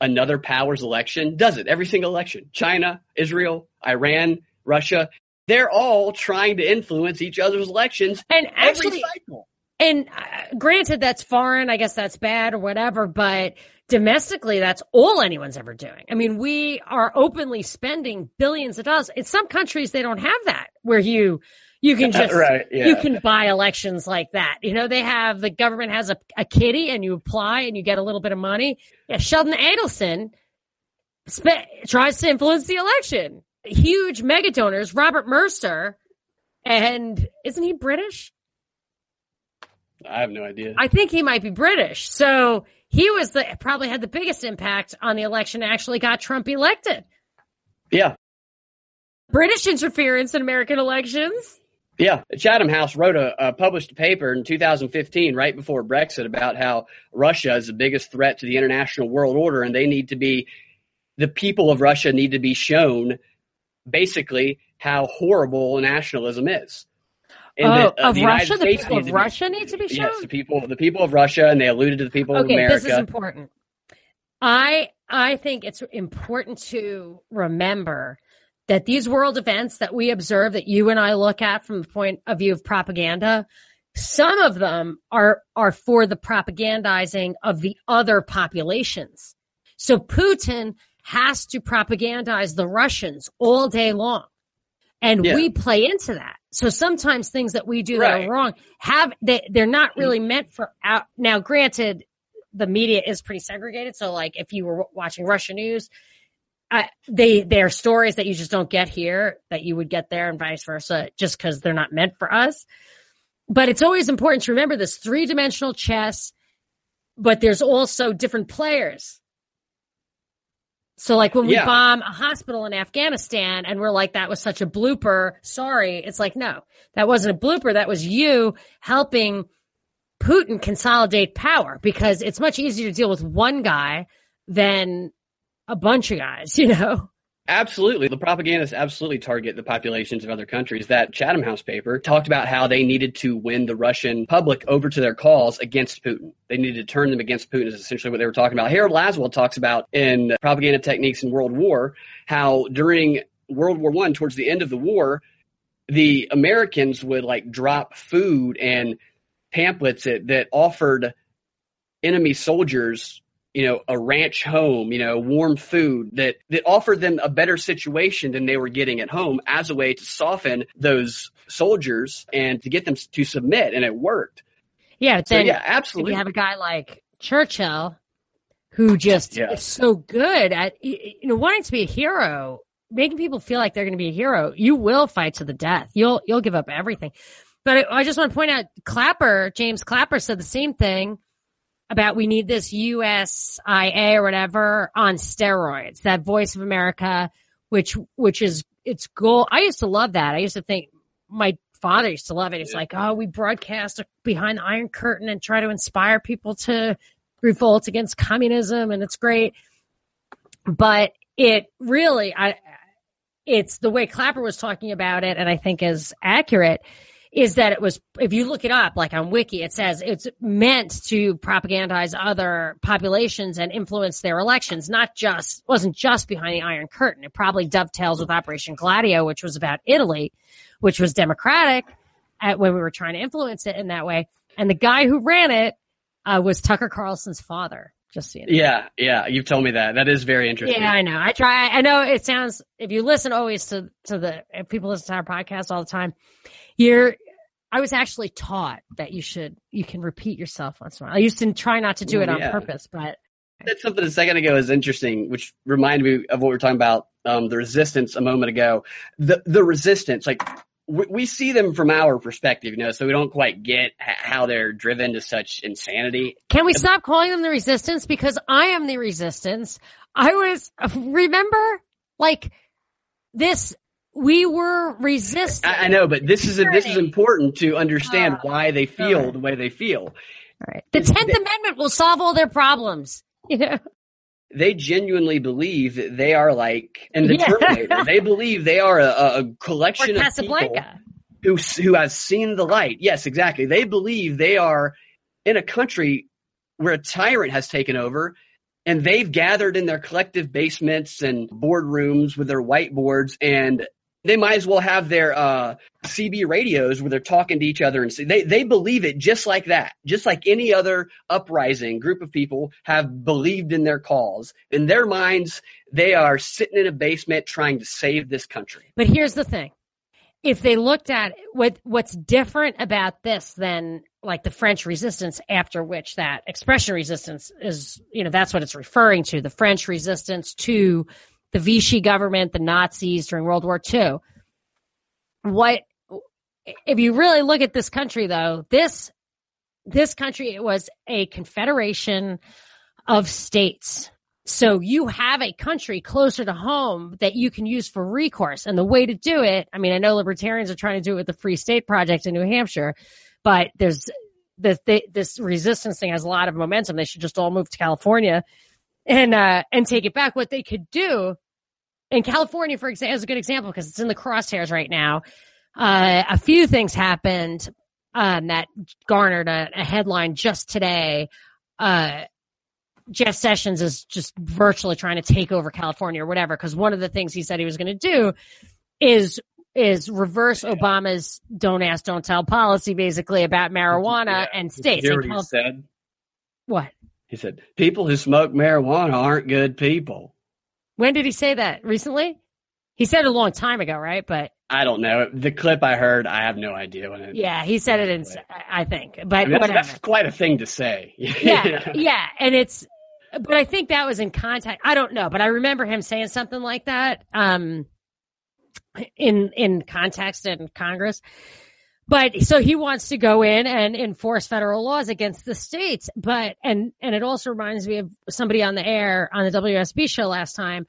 another power's election does it every single election. China, Israel, Iran, Russia, they're all trying to influence each other's elections And every actually, cycle. and uh, granted, that's foreign. I guess that's bad or whatever, but domestically, that's all anyone's ever doing. I mean, we are openly spending billions of dollars. In some countries, they don't have that where you you can just right, yeah. you can buy elections like that. You know, they have the government has a, a kitty and you apply and you get a little bit of money. Yeah, Sheldon Adelson tries to influence the election. Huge mega donors, Robert Mercer, and isn't he British? I have no idea. I think he might be British. So he was the probably had the biggest impact on the election. and Actually, got Trump elected. yeah. British interference in American elections. Yeah, Chatham House wrote a, a published a paper in 2015, right before Brexit, about how Russia is the biggest threat to the international world order, and they need to be the people of Russia need to be shown basically how horrible nationalism is. And oh, that, uh, of the Russia, the people of be- Russia need to be shown. Yes, the people, the people of Russia, and they alluded to the people of okay, America. this is important. I I think it's important to remember that these world events that we observe, that you and I look at from the point of view of propaganda, some of them are are for the propagandizing of the other populations. So Putin has to propagandize the Russians all day long. And Yeah. we play into that. So sometimes things that we do that are wrong have they they're not mm. really meant for out now granted the media is pretty segregated so like if you were watching Russian news I, they they're stories that you just don't get here that you would get there and vice versa just because they're not meant for us but it's always important to remember this three-dimensional chess but there's also different players so like when we Yeah. bomb a hospital in Afghanistan and we're like, that was such a blooper. Sorry. It's like, no, that wasn't a blooper. That was you helping Putin consolidate power because it's much easier to deal with one guy than a bunch of guys, you know? Absolutely. The propagandists absolutely target the populations of other countries. That Chatham House paper talked about how they needed to win the Russian public over to their cause against Putin. They needed to turn them against Putin is essentially what they were talking about. Harold Lasswell talks about in Propaganda Techniques in World War how during World War One, towards the end of the war, the Americans would like drop food and pamphlets that, that offered enemy soldiers you know, a ranch home, you know, warm food that, that offered them a better situation than they were getting at home as a way to soften those soldiers and to get them to submit. And it worked. Yeah. But So yeah, absolutely. you have a guy like Churchill who just Yeah. is so good at, you know, wanting to be a hero, making people feel like they're going to be a hero, you will fight to the death. You'll, you'll give up everything. But I, I just want to point out Clapper, James Clapper said the same thing about we need this USIA or whatever on steroids, that voice of America, which, which is its goal. I used to love that. I used to think my father used to love it. He's Yeah. like, oh, we broadcast behind the Iron Curtain and try to inspire people to revolt against communism, and it's great. But it really, I, it's the way Clapper was talking about it, and I think is accurate. Is that it was, if you look it up, like on Wiki, it says it's meant to propagandize other populations and influence their elections, not just, wasn't just behind the Iron Curtain. It probably dovetails with Operation Gladio, which was about Italy, which was democratic at, when we were trying to influence it in that way. And the guy who ran it uh, was Tucker Carlson's father, just so you know. Yeah, yeah, you've told me that. That is very interesting. Yeah, I know. I try. I know it sounds. If you listen always to to the if people listen to our podcast all the time, you're. I was actually taught that you should you can repeat yourself once in a while. I used to try not to do it on Yeah. purpose, but That's something a second ago is interesting, which reminded me of what we were talking about, um, the resistance a moment ago. The the resistance, like we, we see them from our perspective, you know, so we don't quite get how they're driven to such insanity. can we stop calling them the resistance? Because I am the resistance. I was remember like this. We were resisting. I, I know, but this is this is important to understand Oh, why they feel the way they feel. All right. The Tenth Amendment will solve all their problems. You know? They genuinely believe that they are like in the Yeah. Terminator. They believe they are a, a collection of people who who has seen the light. Yes, exactly. They believe they are in a country where a tyrant has taken over and they've gathered in their collective basements and boardrooms with their whiteboards and they might as well have their uh, CB radios where they're talking to each other and see, they they believe it just like that, just like any other uprising group of people have believed in their cause. In their minds, they are sitting in a basement trying to save this country. But here's the thing. If they looked at what what's different about this than like the French resistance after which that expression resistance is, you know, that's what it's referring to, the French resistance to the Vichy government, the Nazis during World War II. What if you really look at this country though, this this country was a confederation of states. So you have a country closer to home that you can use for recourse. And the way to do it, I mean, I know libertarians are trying to do it with the Free State Project in New Hampshire, but there's this, this resistance thing has a lot of momentum. They should just all move to California and, uh, and take it back. What they could do in California, for example, is a good example because it's in the crosshairs right now. Uh, a few things happened, um, that garnered a, a headline just today. Uh, Jeff Sessions is just virtually trying to take over California or whatever. Because one of the things he said he was going to do is is reverse Obama's "don't ask, don't tell" policy, basically about marijuana Yeah. and states. Hear And what he said? what? He said, people who smoke marijuana aren't good people. When did he say that? Recently? He said it a long time ago, right? But I don't know. The clip I heard, I have no idea when it. yeah, he said it in. I think, but I mean, that's, that's quite a thing to say. yeah, yeah, and it's. But I think that was in contact. I don't know, but I remember him saying something like that. Um, in in context in Congress. But so he wants to go in and enforce federal laws against the states. But and and it also reminds me of somebody on the air on the WSB show last time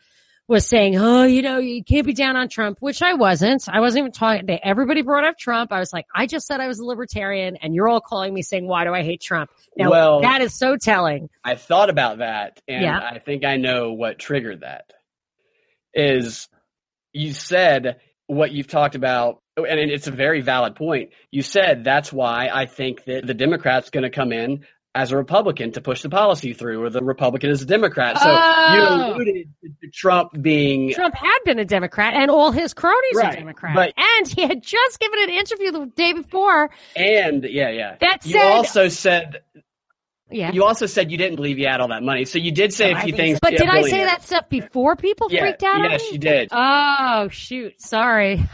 was saying, "Oh, you know, you can't be down on Trump," which I wasn't. I wasn't even talking to everybody brought up Trump. I was like, I just said I was a libertarian, and you're all calling me saying, "Why do I hate Trump?" Now Well- that is so telling. I thought about that, and Yeah. I think I know what triggered that. Is you said what you've talked about, and it's a very valid point. You said that's why I think that the Democrats going to come in as a Republican to push the policy through, or the Republican as a Democrat. So Oh. you alluded to Trump being Trump had been a Democrat, and all his cronies Right, are Democrats, but- and he had just given an interview the day before and yeah, yeah. that You said, also said "Yeah." you also said you didn't believe you had all that money. So you did say a few things. so. But did I say that stuff before people Yeah, freaked out? yes, on you did. Oh shoot! Sorry.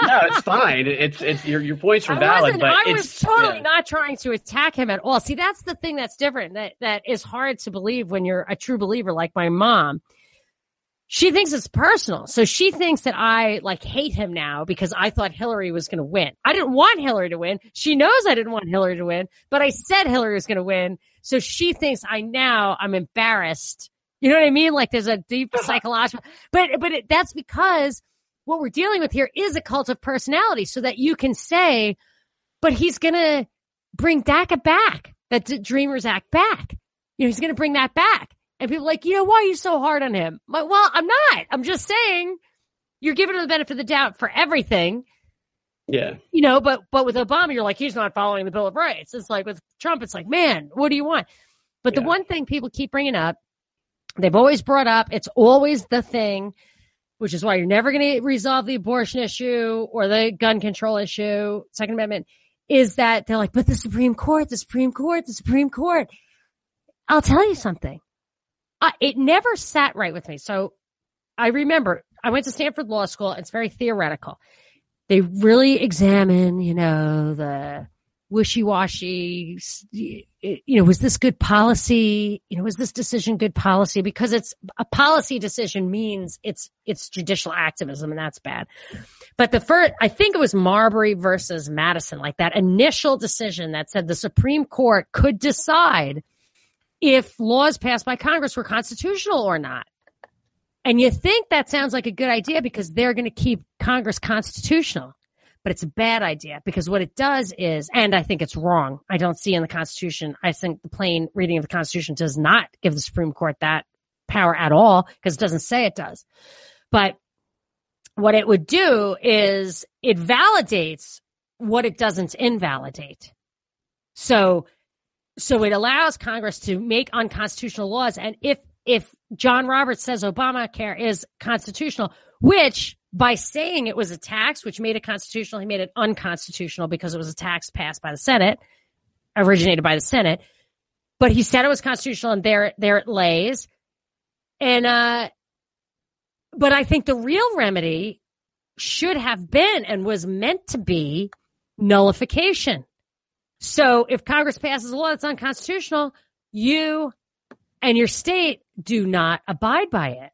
no, it's fine. It's it's your your points were I valid, but I it's was totally yeah. not trying to attack him at all. See, that's the thing that's different. That that is hard to believe when you're a true believer, like my mom. She thinks it's personal, so she thinks that I like hate him now because I thought Hillary was going to win. I didn't want Hillary to win. She knows I didn't want Hillary to win, but I said Hillary was going to win, so she thinks I now I'm embarrassed. You know what I mean? Like there's a deep psychological, but but it, that's because what we're dealing with here is a cult of personality so that you can say, but he's going to bring DACA back, that D- Dreamers Act back. You know, he's going to bring that back. And people are like, you know, why are you so hard on him? I'm like, well, I'm not. I'm just saying you're giving him the benefit of the doubt for everything. Yeah. You know, but but with Obama, you're like, he's not following the Bill of Rights. It's like with Trump, it's like, man, what do you want? But the one thing people keep bringing up, they've always brought up, it's always the thing, which is why you're never going to resolve the abortion issue or the gun control issue, Second Amendment, is that they're like, but the Supreme Court, the Supreme Court, the Supreme Court. I'll tell you something. I, it never sat right with me. So I remember I went to Stanford Law School. It's very theoretical. They really examine, you know, the wishy-washy, you know, was this good policy? You know, was this decision good policy? Because it's a policy decision means it's, it's judicial activism and that's bad. But the first, I think it was Marbury versus Madison, like that initial decision that said the Supreme Court could decide if laws passed by Congress were constitutional or not. And you think that sounds like a good idea because they're going to keep Congress constitutional. But it's a bad idea because what it does is, and I think it's wrong. I don't see in the Constitution. I think the plain reading of the Constitution does not give the Supreme Court that power at all because it doesn't say it does. But what it would do is it validates what it doesn't invalidate. So, so it allows Congress to make unconstitutional laws. And if, if John Roberts says Obamacare is constitutional, which by saying it was a tax, which made it constitutional, he made it unconstitutional because it was a tax passed by the Senate, originated by the Senate. But he said it was constitutional and there, there it lays. And, uh, but I think the real remedy should have been and was meant to be nullification. So if Congress passes a law that's unconstitutional, you and your state do not abide by it.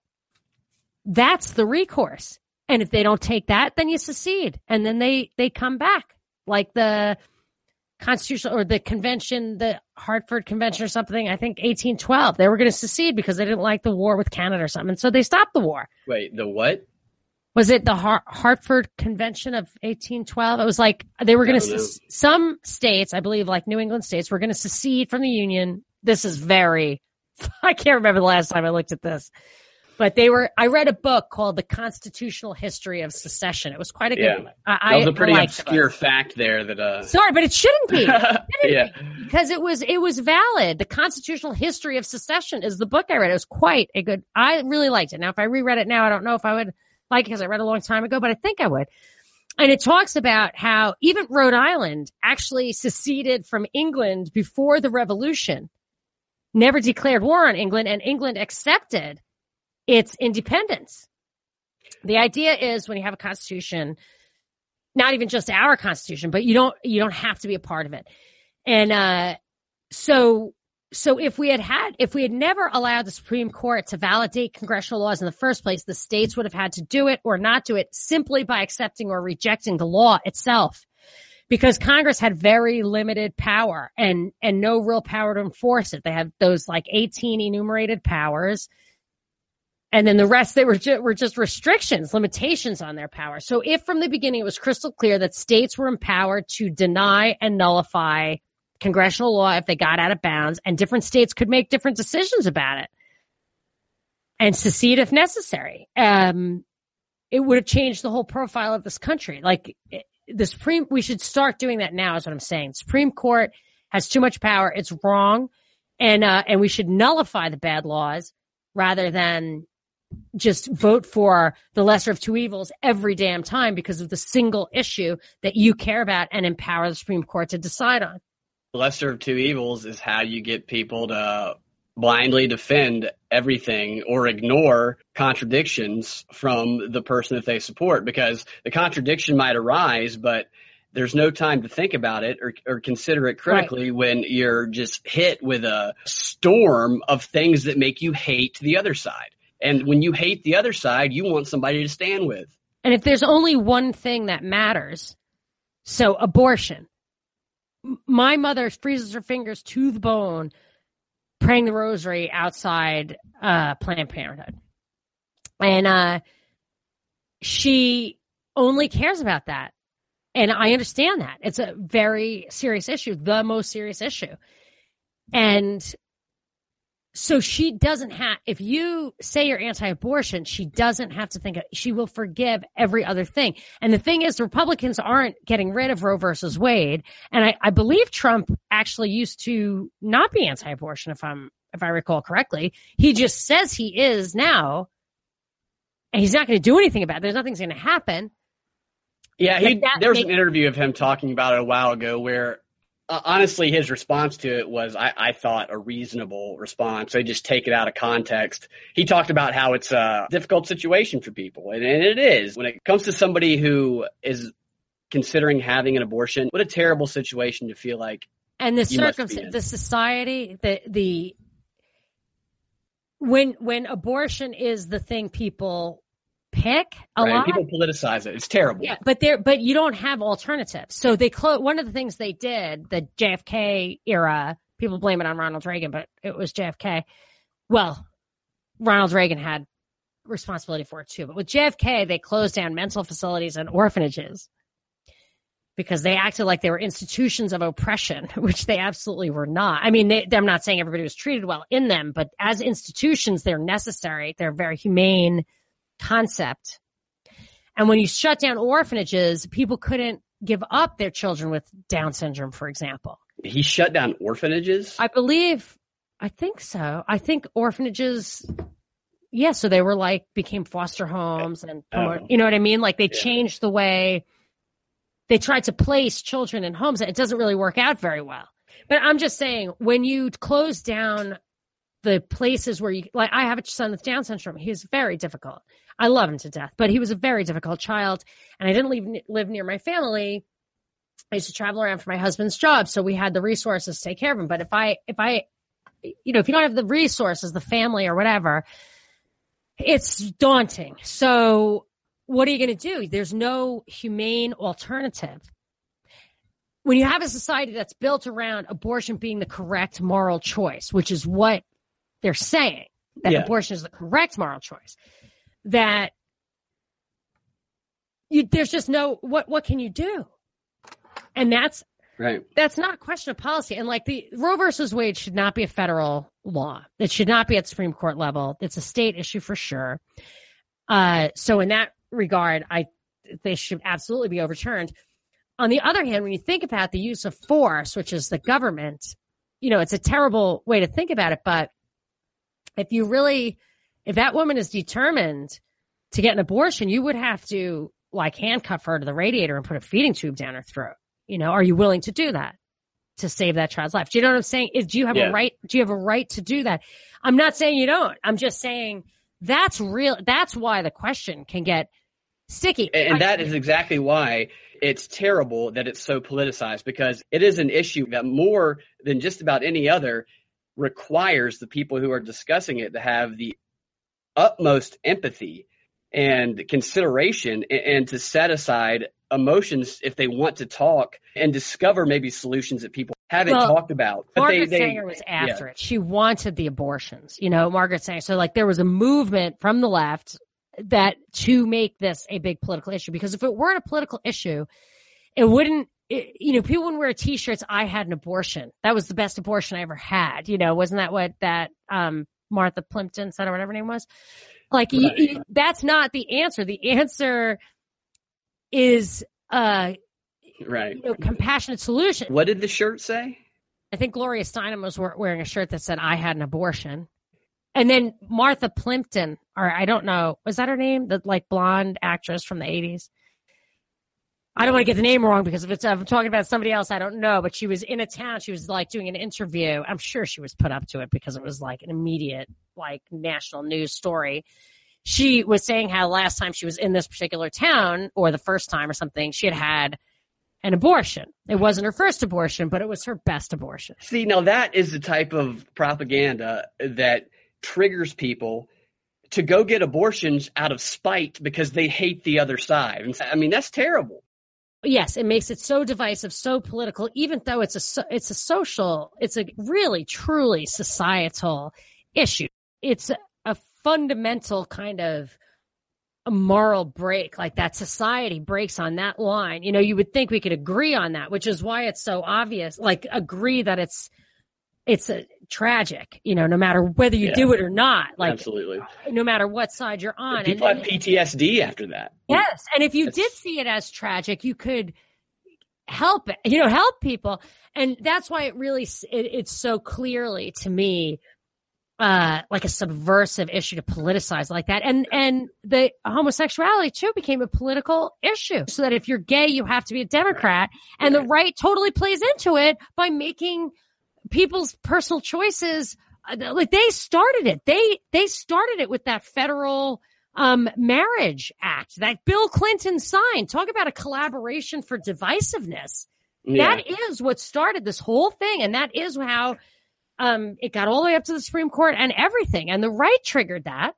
That's the recourse. And if they don't take that, then you secede and then they, they come back like the constitutional or the convention, the Hartford convention or something. I think 1812, they were going to secede because they didn't like the war with Canada or something. So they stopped the war. Wait, the what? Was it the Har- Hartford Convention of 1812? It was like they were going to, don't some states, I believe, like New England states, were going to secede from the Union. This is very, I can't remember the last time I looked at this, but they were, I read a book called The Constitutional History of Secession. It was quite a good Yeah. I, That was a pretty I liked the book. obscure fact there that uh Sorry, but it shouldn't be yeah. because it was it was valid. The constitutional history of secession is the book I read. It was quite a good. I really liked it. Now, if I reread it now, I don't know if I would like because I read a long time ago, but I think I would. And it talks about how even Rhode Island actually seceded from England before the Revolution, never declared war on England, and England accepted its independence. The idea is when you have a constitution, not even just our constitution, but you don't you don't have to be a part of it. And uh, so so if we had had if we had never allowed the Supreme Court to validate congressional laws in the first place, the states would have had to do it or not do it simply by accepting or rejecting the law itself. Because Congress had very limited power and and no real power to enforce it. They had those like 18 enumerated powers and then the rest they were ju- were just restrictions, limitations on their power. So if from the beginning it was crystal clear that states were empowered to deny and nullify congressional law if they got out of bounds, and different states could make different decisions about it and secede if necessary, um, it would have changed the whole profile of this country. Like the Supreme, we should start doing that now. Is what I'm saying. Supreme Court has too much power. It's wrong, and uh, and we should nullify the bad laws rather than just vote for the lesser of two evils every damn time because of the single issue that you care about and empower the Supreme Court to decide on. Lesser of two evils is how you get people to blindly defend everything or ignore contradictions from the person that they support because the contradiction might arise, but there's no time to think about it or, or consider it critically when you're just hit with a storm of things that make you hate the other side. And when you hate the other side, you want somebody to stand with. And if there's only one thing that matters, so abortion. My mother freezes her fingers to the bone praying the rosary outside uh, Planned Parenthood. And uh, she only cares about that. And I understand that. It's a very serious issue, the most serious issue. And so she doesn't have, if you say you're anti abortion, she doesn't have to think, of, she will forgive every other thing. And the thing is, the Republicans aren't getting rid of Roe versus Wade. And I, I believe Trump actually used to not be anti abortion, if I'm, if I recall correctly. He just says he is now. And he's not going to do anything about it. There's nothing's going to happen. Yeah, he, there was an interview of him talking about it a while ago where uh, honestly, his response to it was, I, I, thought, a reasonable response. They just take it out of context. He talked about how it's a difficult situation for people, and, and it is. When it comes to somebody who is considering having an abortion, what a terrible situation to feel like. And the circumstance, the society, the the when when abortion is the thing people pick a right. lot. People politicize it. It's terrible. Yeah, but there, but you don't have alternatives. So they close. One of the things they did, the JFK era. People blame it on Ronald Reagan, but it was JFK. Well, Ronald Reagan had responsibility for it too. But with JFK, they closed down mental facilities and orphanages because they acted like they were institutions of oppression, which they absolutely were not. I mean, they, I'm not saying everybody was treated well in them, but as institutions, they're necessary. They're very humane concept. And when you shut down orphanages, people couldn't give up their children with Down syndrome, for example. He shut down orphanages? I believe, I think so. I think orphanages, yeah, so they were like, became foster homes and, oh. you know what I mean? Like they yeah. changed the way they tried to place children in homes. It doesn't really work out very well. But I'm just saying, when you close down the places where you, like, I have a son with Down syndrome. He's very difficult. I love him to death, but he was a very difficult child, and I didn't leave, live near my family. I used to travel around for my husband's job, so we had the resources to take care of him. But if I, if I, you know, if you don't have the resources, the family or whatever, it's daunting. So what are you going to do? There's no humane alternative. When you have a society that's built around abortion being the correct moral choice, which is what they're saying, that yeah. abortion is the correct moral choice, that you, there's just no what what can you do? And that's right. that's not a question of policy. And like the roe versus wade should not be a federal law. It should not be at supreme court level. It's a state issue for sure. Uh, so in that regard i they should absolutely be overturned. On the other hand when you think about the use of force which is the government you know it's a terrible way to think about it but if you really if that woman is determined to get an abortion, you would have to like handcuff her to the radiator and put a feeding tube down her throat. You know, are you willing to do that to save that child's life? Do you know what I'm saying? Is do you have yeah. a right? Do you have a right to do that? I'm not saying you don't. I'm just saying that's real. That's why the question can get sticky. And that is exactly why it's terrible that it's so politicized because it is an issue that more than just about any other requires the people who are discussing it to have the utmost empathy and consideration and, and to set aside emotions if they want to talk and discover maybe solutions that people haven't well, talked about. But Margaret they, they, Sanger was after yeah. it. She wanted the abortions. You know, Margaret Sanger. So like there was a movement from the left that to make this a big political issue because if it weren't a political issue, it wouldn't. It, you know, people wouldn't wear T-shirts. I had an abortion. That was the best abortion I ever had. You know, wasn't that what that um, Martha Plimpton said or whatever her name was. Like right. you, you, that's not the answer. The answer is uh right you know, compassionate solution. What did the shirt say? I think Gloria Steinem was wearing a shirt that said "I had an abortion," and then Martha Plimpton, or I don't know, was that her name? The like blonde actress from the eighties. I don't want to get the name wrong because if it's if I'm talking about somebody else, I don't know. But she was in a town. She was like doing an interview. I'm sure she was put up to it because it was like an immediate like national news story. She was saying how last time she was in this particular town, or the first time or something, she had had an abortion. It wasn't her first abortion, but it was her best abortion. See, now that is the type of propaganda that triggers people to go get abortions out of spite because they hate the other side. I mean, that's terrible yes, it makes it so divisive, so political, even though it's a, it's a social, it's a really, truly societal issue. It's a, fundamental kind of a moral break, like that society breaks on that line. You know, you would think we could agree on that, which is why it's so obvious. Like agree that it's it's a tragic, you know, no matter whether you Yeah. do it or not. Like Absolutely. no matter what side you're on. People And- have PTSD after that. Yes, and if you It's- did see it as tragic, you could help it. You know, help people, and that's why it really it, it's so clearly to me uh like a subversive issue to politicize like that and and the homosexuality too became a political issue so that if you're gay you have to be a democrat and the right totally plays into it by making people's personal choices uh, like they started it. They they started it with that federal um marriage act that bill clinton signed. Talk about a collaboration for divisiveness. Yeah. that is what started this whole thing and that is how um it got all the way up to the supreme court and everything and the right triggered that.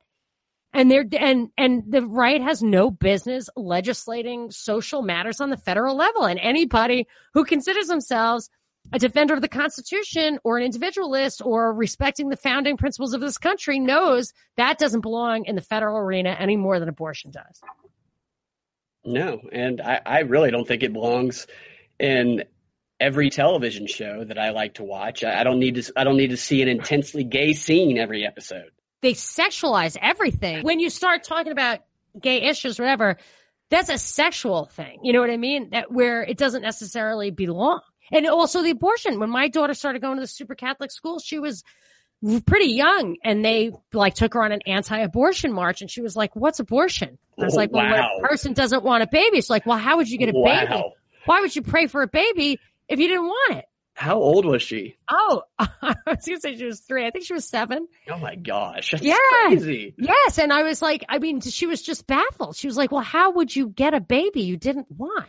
And there and and the right has no business legislating social matters on the federal level and anybody who considers themselves a defender of the constitution or an individualist or respecting the founding principles of this country knows that doesn't belong in the federal arena any more than abortion does No, and I, I really don't think it belongs in every television show that I like to watch. I, I don't need to. I don't need to see an intensely gay scene every episode. they sexualize everything. When you start talking about gay issues, whatever, that's a sexual thing. You know what I mean? That where it doesn't necessarily belong. And also the abortion. When my daughter started going to the super Catholic school, she was pretty young and they like took her on an anti-abortion march and she was like, what's abortion? I was Oh, like, well, when a person doesn't want a baby. It's like, well, how would you get a baby? Why would you pray for a baby if you didn't want it? How old was she? Oh, I was going to say she was three. I think she was seven. Oh my gosh, that's Yeah. crazy. Yes. And I was like, I mean, she was just baffled. She was like, well, how would you get a baby you didn't want?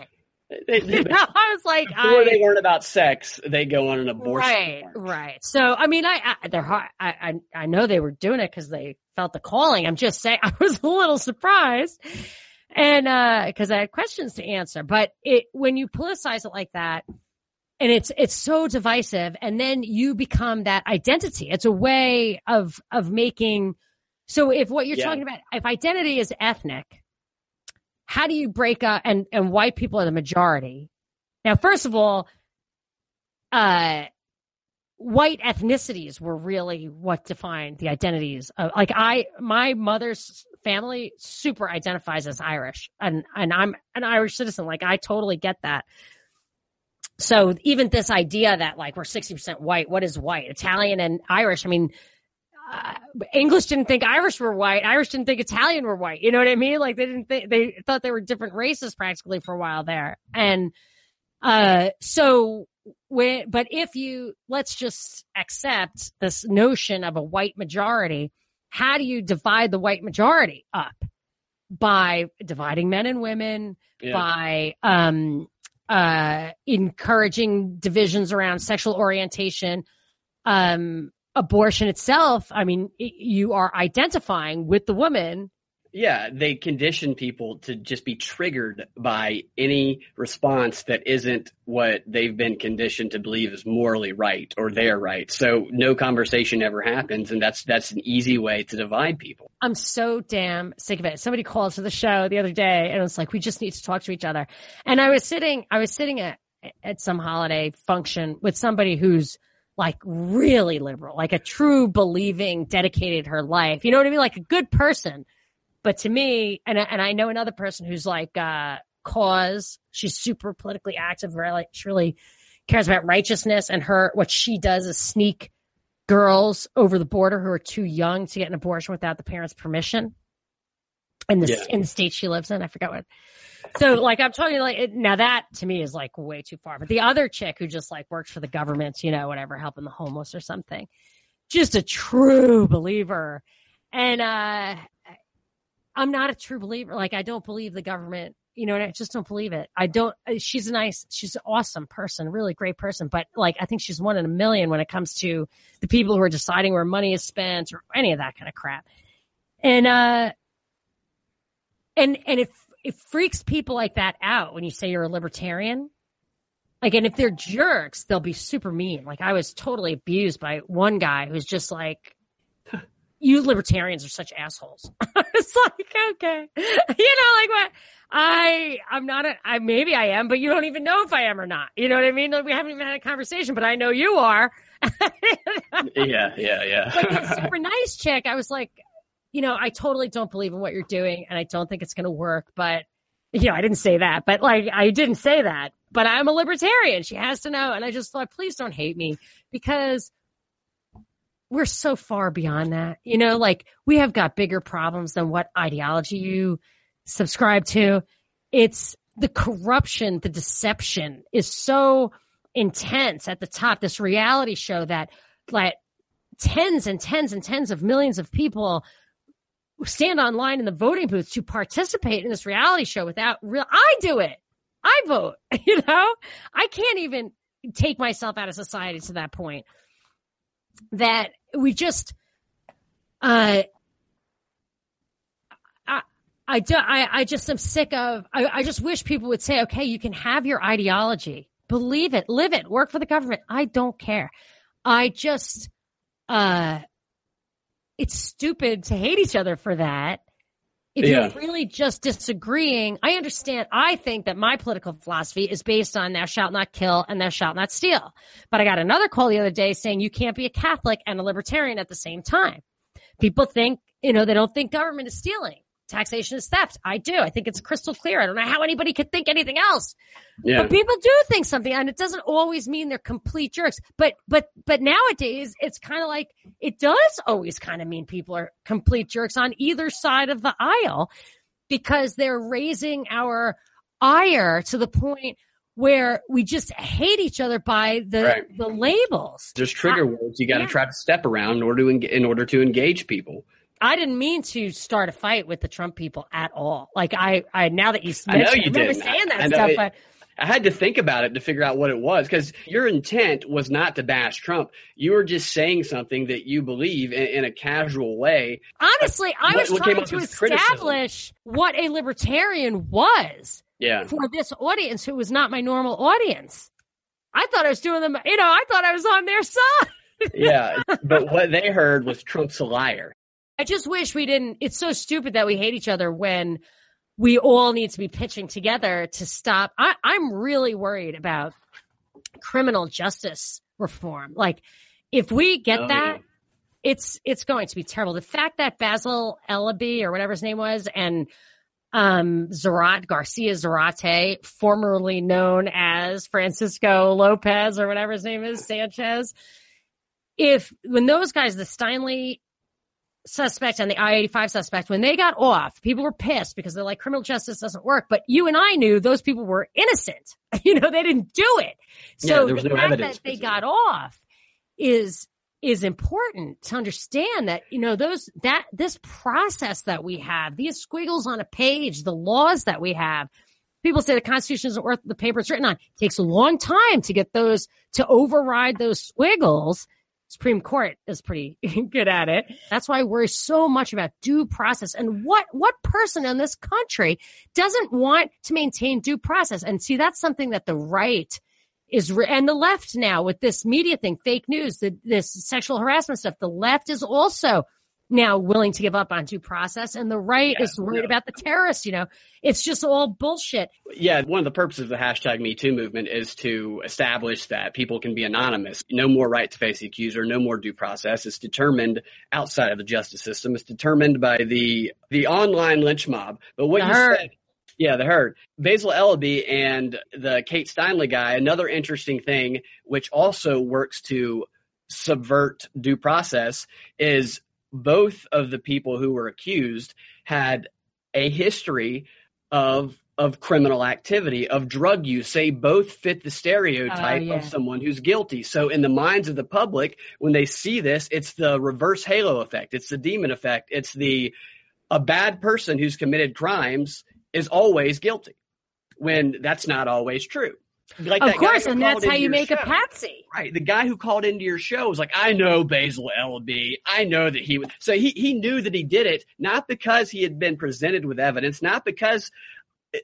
They- they- I was like, before I, they learn about sex, they go on an abortion. right, march. right. So, I mean, I, I they're hard. I, I, I know they were doing it because they felt the calling. I'm just saying, I was a little surprised. And, uh, cause I had questions to answer, but it, when you politicize it like that, and it's, it's so divisive and then you become that identity. It's a way of, of making, so if what you're Yeah. talking about, if identity is ethnic, how do you break up and, and white people are the majority? Now, first of all, uh, white ethnicities were really what defined the identities of like I my mother's family super identifies as Irish and and I'm an Irish citizen like I totally get that. So even this idea that like we're 60% white, what is white? Italian and Irish. I mean, uh, English didn't think Irish were white. Irish didn't think Italian were white. You know what I mean? Like they didn't think, they thought they were different races practically for a while there. And, uh, so when, but if you, let's just accept this notion of a white majority, how do you divide the white majority up? By dividing men and women, Yeah. by um, uh, encouraging divisions around sexual orientation, um, abortion itself. I mean, you are identifying with the woman. Yeah, they condition people to just be triggered by any response that isn't what they've been conditioned to believe is morally right or their right. So no conversation ever happens, and that's that's an easy way to divide people. I'm so damn sick of it. Somebody called to the show the other day and it was like, we just need to talk to each other. And I was sitting, I was sitting at, at some holiday function with somebody who's like really liberal, like a true believing, dedicated her life. You know what I mean? Like a good person. But to me, and, I- and I know another person who's like, uh, cause she's super politically active, really, she really cares about righteousness and her, what she does is sneak girls over the border who are too young to get an abortion without the parents' permission. In the Yeah. in the state she lives in, I forgot what. So, like, I'm talking like now that to me is like way too far. But the other chick who just like works for the government, you know, whatever, helping the homeless or something, just a true believer. And uh I'm not a true believer. Like, I don't believe the government. You know, and I just don't believe it. I don't. uh, She's a nice, she's an awesome person, really great person. But like, I think she's one in a million when it comes to the people who are deciding where money is spent or any of that kind of crap. And uh, and and it it freaks people like that out when you say you're a libertarian. Like, and if they're jerks, they'll be super mean. Like, I was totally abused by one guy who's just like, you libertarians are such assholes. it's like, okay, you know, like what? I, I'm not a, I, maybe I am, but you don't even know if I am or not. You know what I mean? Like, we haven't even had a conversation, but I know you are. yeah, yeah, yeah. but the super nice chick, I was like, you know, I totally don't believe in what you're doing and I don't think it's going to work, but you know, I didn't say that, but like, I didn't say that, but I'm a libertarian. She has to know. And I just thought, please don't hate me because we're so far beyond that. You know, like we have got bigger problems than what ideology you subscribe to. It's the corruption, the deception is so intense at the top. This reality show that like tens and tens and tens of millions of people stand online in the voting booths to participate in this reality show without real I do it. I vote, you know? I can't even take myself out of society to that point that we just uh I I do, I, I just am sick of I, I just wish people would say, okay, you can have your ideology. Believe it, live it, work for the government. I don't care. I just uh it's stupid to hate each other for that. If yeah. you're really just disagreeing, I understand. I think that my political philosophy is based on thou shalt not kill and thou shalt not steal. But I got another call the other day saying you can't be a Catholic and a libertarian at the same time. People think, you know, they don't think government is stealing taxation is theft. I do. I think it's crystal clear. I don't know how anybody could think anything else. Yeah. But people do think something and it doesn't always mean they're complete jerks. But but but nowadays it's kind of like it does always kind of mean people are complete jerks on either side of the aisle because they're raising our ire to the point where we just hate each other by the right. the labels. There's trigger I, words you got to yeah. try to step around in order to in order to engage people. I didn't mean to start a fight with the Trump people at all. Like I, I now that you, I know you did saying that stuff, it, but I had to think about it to figure out what it was because your intent was not to bash Trump. You were just saying something that you believe in, in a casual way. Honestly, I was what, trying to establish criticism. what a libertarian was. Yeah. For this audience who was not my normal audience. I thought I was doing them, you know, I thought I was on their side. yeah. But what they heard was Trump's a liar. I just wish we didn't. It's so stupid that we hate each other when we all need to be pitching together to stop. I, I'm really worried about criminal justice reform. Like, if we get oh, that, yeah. it's it's going to be terrible. The fact that Basil Eleby or whatever his name was and um Zarat Garcia Zarate, formerly known as Francisco Lopez or whatever his name is, Sanchez. If when those guys, the Steinle suspect and the I-85 suspect, when they got off, people were pissed because they're like, criminal justice doesn't work. But you and I knew those people were innocent. You know, they didn't do it. So yeah, the no fact that they got off is is important to understand that you know those that this process that we have these squiggles on a page the laws that we have people say the constitution isn't worth the paper it's written on it takes a long time to get those to override those squiggles Supreme Court is pretty good at it. That's why I worry so much about due process and what, what person in this country doesn't want to maintain due process? And see, that's something that the right is, re- and the left now with this media thing, fake news, the, this sexual harassment stuff, the left is also now willing to give up on due process and the right yeah, is worried yeah. about the terrorists you know? It's just all bullshit. Yeah one of the purposes of the hashtag me too movement is to establish that people can be anonymous. No more right to face the accuser no more due process. It's determined outside of the justice system. It's determined by the the online lynch mob. But what the you herd. said yeah, the herd. Basil Eleby and the Kate Steinle guy, another interesting thing, which also works to subvert due process, is both of the people who were accused had a history of of criminal activity, of drug use. They both fit the stereotype uh, yeah. of someone who's guilty. So in the minds of the public, when they see this, it's the reverse halo effect. It's the demon effect. It's the a bad person who's committed crimes is always guilty when that's not always true. Like of course, and that's how you make show. a patsy. Right. The guy who called into your show was like, I know Basil Eleby. I know that he would. So he, he knew that he did it, not because he had been presented with evidence, not because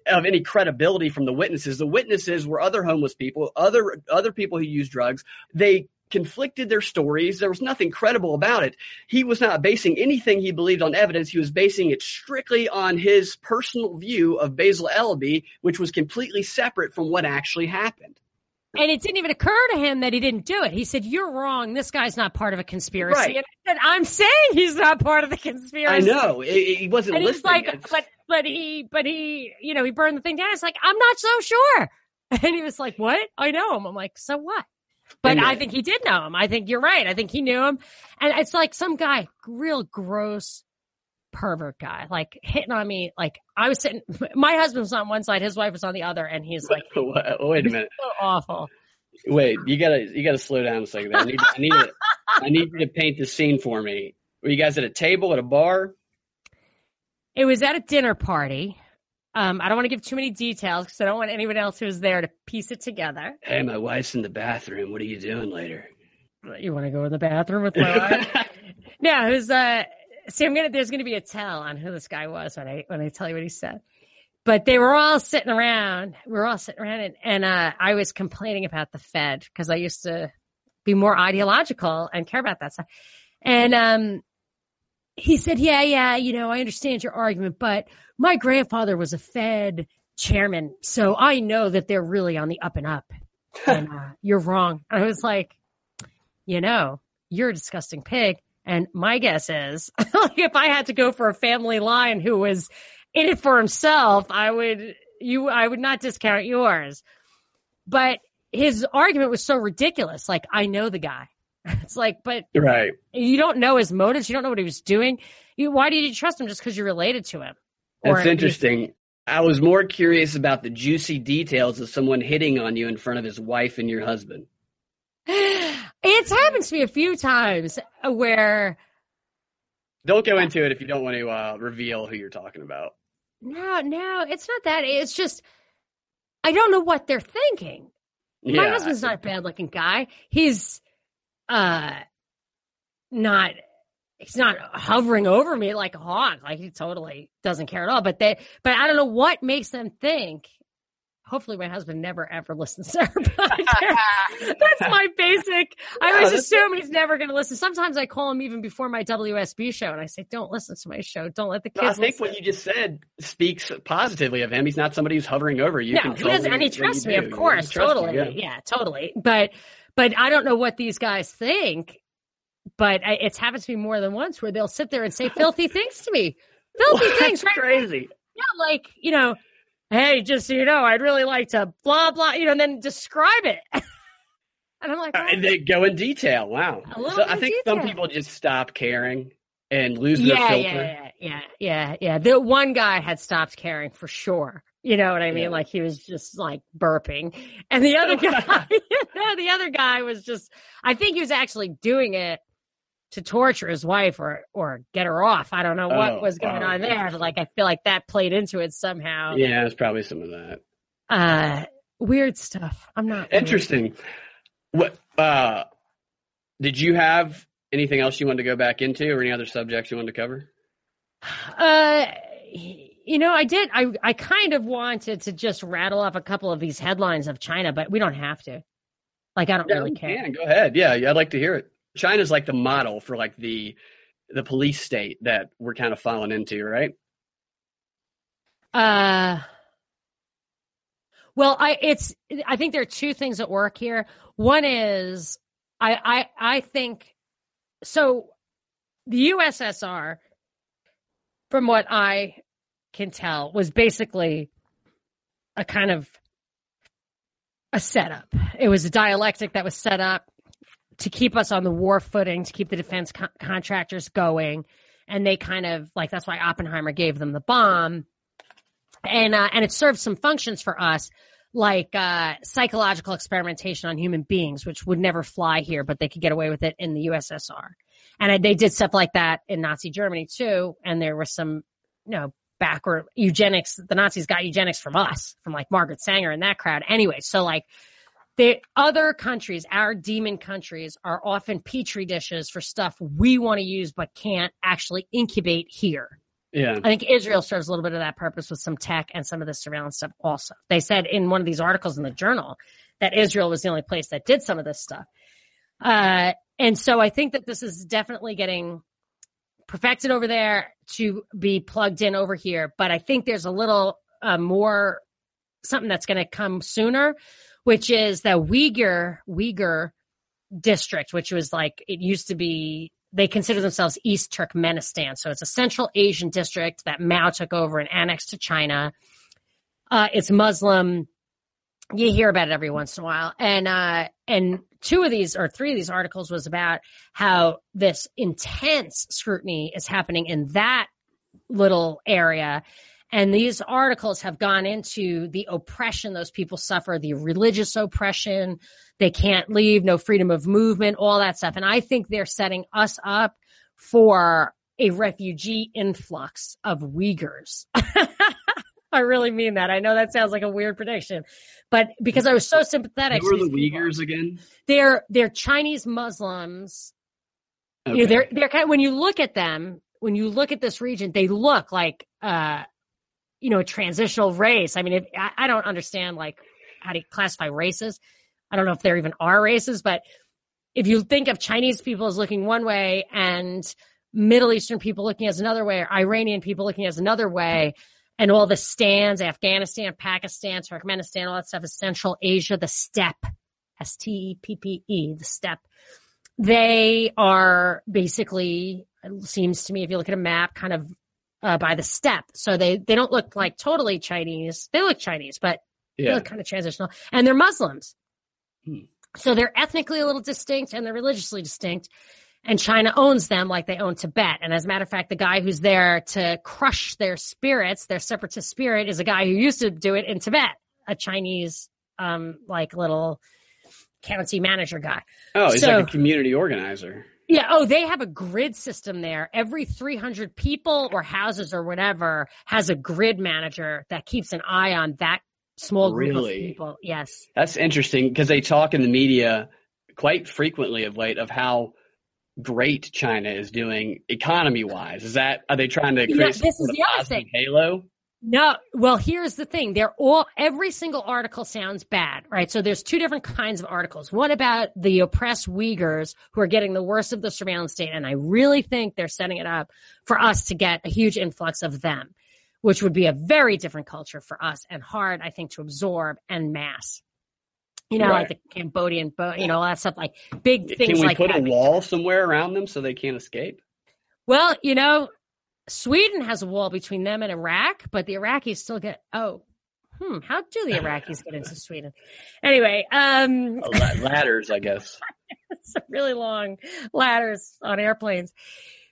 of any credibility from the witnesses. The witnesses were other homeless people, other, other people who use drugs. They conflicted their stories. There was nothing credible about it. He was not basing anything he believed on evidence. He was basing it strictly on his personal view of Basil Eleby, which was completely separate from what actually happened. And it didn't even occur to him that he didn't do it. He said, "You're wrong. This guy's not part of a conspiracy." Right. And I said, "I'm saying he's not part of the conspiracy." I know he wasn't And he's listening. like, It's- "But, but he, but he, you know, he burned the thing down." It's like, "I'm not so sure." And he was like, "What? I know him." I'm like, "So what?" But I think he did know him. I think you're right. I think he knew him. And it's like some guy, real gross pervert guy, like hitting on me. Like I was sitting, my husband was on one side, his wife was on the other, and he's like, wait a minute. so awful. Wait, you gotta you gotta slow down a second. I need I need to, I need you to paint the scene for me. Were you guys at a table at a bar? It was at a dinner party. Um, I don't want to give too many details because I don't want anyone else who's there to piece it together. Hey, my wife's in the bathroom. What are you doing later? You want to go in the bathroom with my wife? no, it was. Uh, see, I'm gonna. There's gonna be a tell on who this guy was when I when I tell you what he said. But they were all sitting around. We were all sitting around, and, and uh, I was complaining about the Fed because I used to be more ideological and care about that stuff. And um, he said, "Yeah, yeah, you know, I understand your argument, but my grandfather was a Fed chairman, so I know that they're really on the up and up. And uh, you're wrong." I was like, "You know, you're a disgusting pig." And my guess is, like, if I had to go for a family line who was in it for himself, I would you I would not discount yours. But his argument was so ridiculous. Like, I know the guy. It's like, but right. you don't know his motives. You don't know what he was doing. You, why did you trust him just because you're related to him? That's interesting. I was more curious about the juicy details of someone hitting on you in front of his wife and your husband. It's happened to me a few times where Don't go into it if you don't want to uh, reveal who you're talking about. no, no, it's not that. It's just I don't know what they're thinking. My husband's not a bad looking guy. He's uh not he's not hovering over me like a hawk. Like he totally doesn't care at all. But they but I don't know what makes them think. Hopefully my husband never ever listens to our podcast. That's my basic. I always assume he's never going to listen. Sometimes I call him even before my WSB show, and I say, "Don't listen to my show. Don't let the No, kids." I think listen." what you just said speaks positively of him. He's not somebody who's hovering over you. no, he doesn't, and he trusts me, do. of course, you, totally, yeah. yeah. totally. But, but I don't know what these guys think. But I, it's happened to me more than once where they'll sit there and say filthy things to me, filthy Well, things, that's right? crazy. Yeah, like you know, hey, just so you know, I'd really like to blah blah, you know, and then describe it. and I'm like, Uh, and they go in detail. Wow. So I think some people just stop caring and lose their filter. yeah, yeah, yeah, yeah, yeah. The one guy had stopped caring for sure. You know what I mean? Yeah. Like he was just like burping, and the other guy, you know, the other guy was just. I think he was actually doing it to torture his wife or or get her off. I don't know what Oh, was going wow. on there, but like I feel like that played into it somehow. Yeah, it's probably some of that. Uh, weird stuff. I'm not Interesting. What uh did you have anything else you wanted to go back into or any other subjects you wanted to cover? Uh, you know, I did. I I kind of wanted to just rattle off a couple of these headlines of China, but we don't have to. Like, I don't really care. can. Go ahead. Yeah, yeah, I'd like to hear it. China's like the model for like the the police state that we're kind of falling into, right? Uh, well, I it's I think there are two things at work here. One is I I I think so. The USSR, from what I can tell, was basically a kind of a setup. It was a dialectic that was set up to keep us on the war footing, to keep the defense con- contractors going, and they kind of like that's why Oppenheimer gave them the bomb. And uh, and it served some functions for us like uh, psychological experimentation on human beings which would never fly here but they could get away with it in the ussr and they did stuff like that in nazi germany too and there was some you know backward eugenics the nazis got eugenics from us from like margaret sanger and that crowd anyway so like the other countries our demon countries are often petri dishes for stuff we want to use but can't actually incubate here Yeah. I think Israel serves a little bit of that purpose with some tech and some of the surveillance stuff also. They said in one of these articles in the journal that Israel was the only place that did some of this stuff. Uh, and so I think that this is definitely getting perfected over there to be plugged in over here. But I think there's a little uh, more something that's going to come sooner, which is the Uyghur Uyghur district, which was like it used to be. They consider themselves East Turkmenistan, so it's a Central Asian district that Mao took over and annexed to China. Uh, it's Muslim. You hear about it every once in a while, and uh, and two of these or three of these articles was about how this intense scrutiny is happening in that little area and these articles have gone into the oppression those people suffer, the religious oppression. They can't leave, no freedom of movement, all that stuff. And I think they're setting us up for a refugee influx of Uyghurs. I really mean that. I know that sounds like a weird prediction, but because I was so sympathetic. Who are the Uyghurs again? They're they're Chinese Muslims. Okay. You know, they're they're kind of, when you look at them, when you look at this region, they look like uh, you know, a transitional race. I mean, if, I, I don't understand like how to classify races. I don't know if there even are races, but if you think of Chinese people as looking one way and Middle Eastern people looking as another way, or Iranian people looking as another way, and all the stands, Afghanistan, Pakistan, Turkmenistan, all that stuff is Central Asia, the steppe, S T E P P E, the steppe. They are basically, it seems to me, if you look at a map, kind of uh, by the steppe. So they, they don't look like totally Chinese. They look Chinese, but yeah. they look kind of transitional. And they're Muslims. Hmm. So they're ethnically a little distinct and they're religiously distinct. And China owns them like they own Tibet. And as a matter of fact, the guy who's there to crush their spirits, their separatist spirit, is a guy who used to do it in Tibet, a Chinese, um, like little county manager guy. Oh, he's so, like a community organizer. Yeah. Oh, they have a grid system there. Every 300 people or houses or whatever has a grid manager that keeps an eye on that small group really? of people. Yes. That's interesting because they talk in the media quite frequently of late of how great China is doing economy wise. Is that, are they trying to create yeah, this is the other thing. halo? No, well, here's the thing. They're all, every single article sounds bad, right? So there's two different kinds of articles. One about the oppressed Uyghurs who are getting the worst of the surveillance state. And I really think they're setting it up for us to get a huge influx of them, which would be a very different culture for us and hard, I think, to absorb and mass. You know, right. like the Cambodian, you know, all that stuff, like big things Can we like put that. a wall somewhere around them so they can't escape? Well, you know, Sweden has a wall between them and Iraq, but the Iraqis still get oh. Hmm, how do the Iraqis get into Sweden? Anyway, um ladders, I guess. it's really long ladders on airplanes.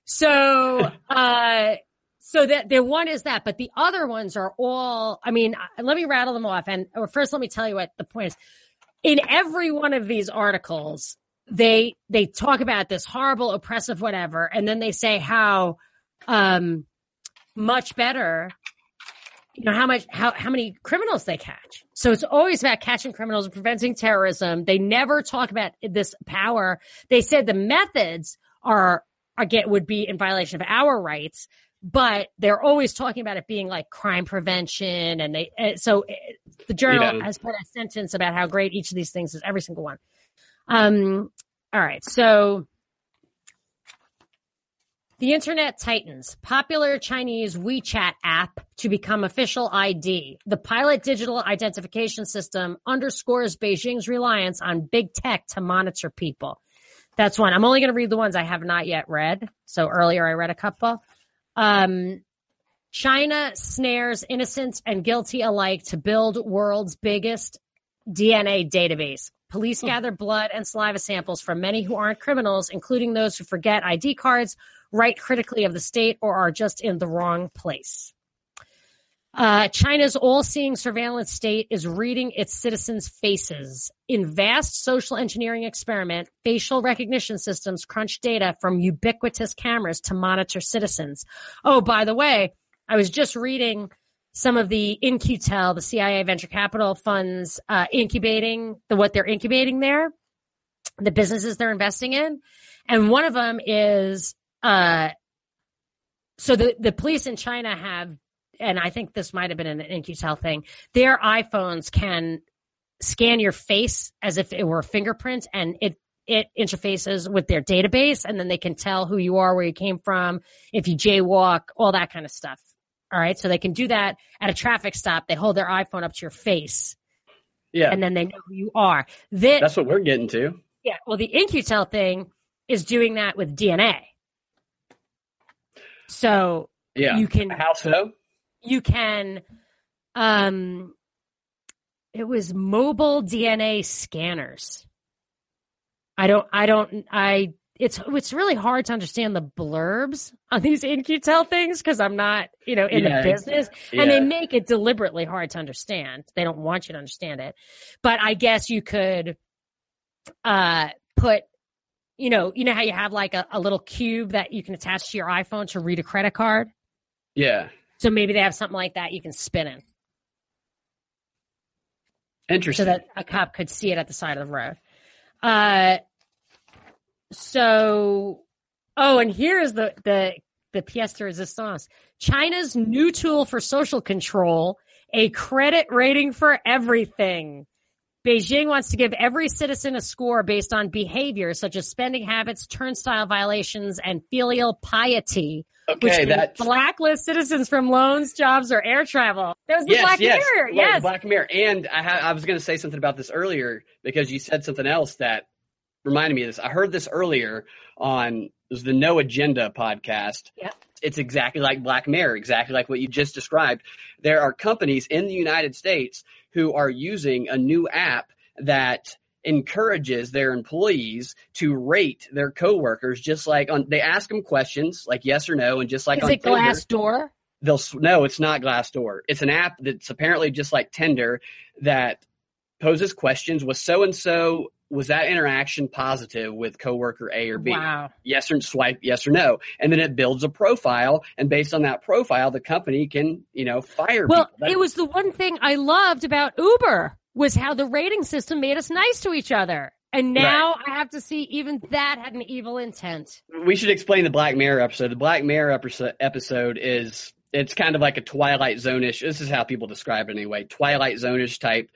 So, uh so that the one is that, but the other ones are all, I mean, let me rattle them off. And or first, let me tell you what the point is. In every one of these articles, they, they talk about this horrible, oppressive, whatever. And then they say how, um, much better you know how much how how many criminals they catch. So it's always about catching criminals and preventing terrorism. They never talk about this power. They said the methods are are get would be in violation of our rights but they're always talking about it being like crime prevention and they so eh, the journal yeah. has put a sentence about how great each of these things is every single one um all right so the internet titans Popular Chinese WeChat app to become official ID. The pilot digital identification system underscores Beijing's reliance on big tech to monitor people. That's one. I'm only going to read the ones I have not yet read. So earlier I read a couple. Um, China snares innocent and guilty alike to build world's biggest DNA database. Police hmm. gather blood and saliva samples from many who aren't criminals, including those who forget ID cards write critically of the state or are just in the wrong place. Uh, China's all seeing surveillance state is reading its citizens' faces. In vast social engineering experiment, facial recognition systems crunch data from ubiquitous cameras to monitor citizens. Oh, by the way, I was just reading some of the In-Q-Tel, the CIA venture capital funds, uh, incubating the what they're incubating there, the businesses they're investing in. And one of them is uh, so the, the police in China have, and I think this might have been an In-Q-Tel thing, their iPhones can scan your face as if it were a fingerprint and it it interfaces with their database and then they can tell who you are, where you came from, if you jaywalk, all that kind of stuff. All right. So they can do that at a traffic stop. They hold their iPhone up to your face. Yeah. And then they know who you are. That, That's what we're getting to. Yeah. Well, the In-Q-Tel thing is doing that with DNA. So yeah. you can how so? You can um it was mobile DNA scanners. I don't I don't I it's it's really hard to understand the blurbs on these In-Q-Tel things because I'm not, you know, in Yeah, the business. yeah. And they make it deliberately hard to understand. They don't want you to understand it. But I guess you could uh put you know, you know how you have like a, a little cube that you can attach to your iPhone to read a credit card? Yeah. So maybe they have something like that you can spin in Interesting. so that a cop could see it at the side of the road. Uh, so, oh, and here is the the the pièce de résistance. China's new tool for social control, a credit rating for everything. Beijing wants to give every citizen a score based on behavior such as spending habits, turnstile violations, and filial piety, okay, can that's blacklist citizens from loans, jobs, or air travel. That was the yes, Black yes, Mirror. Right, Yes. Black Mirror. And I, ha- I was going to say something about this earlier because you said something else that reminded me of this. I heard this earlier on the No Agenda podcast. Yep. It's exactly like Black Mirror, exactly like what you just described. There are companies in the United States who are using a new app that encourages their employees to rate their coworkers just like on they ask them questions like yes or no and just like Is on it Tinder, Glassdoor? they'll s- no it's not glassdoor it's an app that's apparently just like tinder that poses questions. Was so and so was that interaction positive with coworker a or b? Wow. yes or swipe yes or no. And then it builds a profile and based on that profile the company can you know fire Well, people. It was the one thing I loved about Uber was how the rating system made us nice to each other. And now I have to see even that had an evil intent. we should explain the Black Mirror episode. The Black Mirror episode, episode is it's kind of like a Twilight Zone-ish. This is how people describe it anyway. Twilight Zone-ish type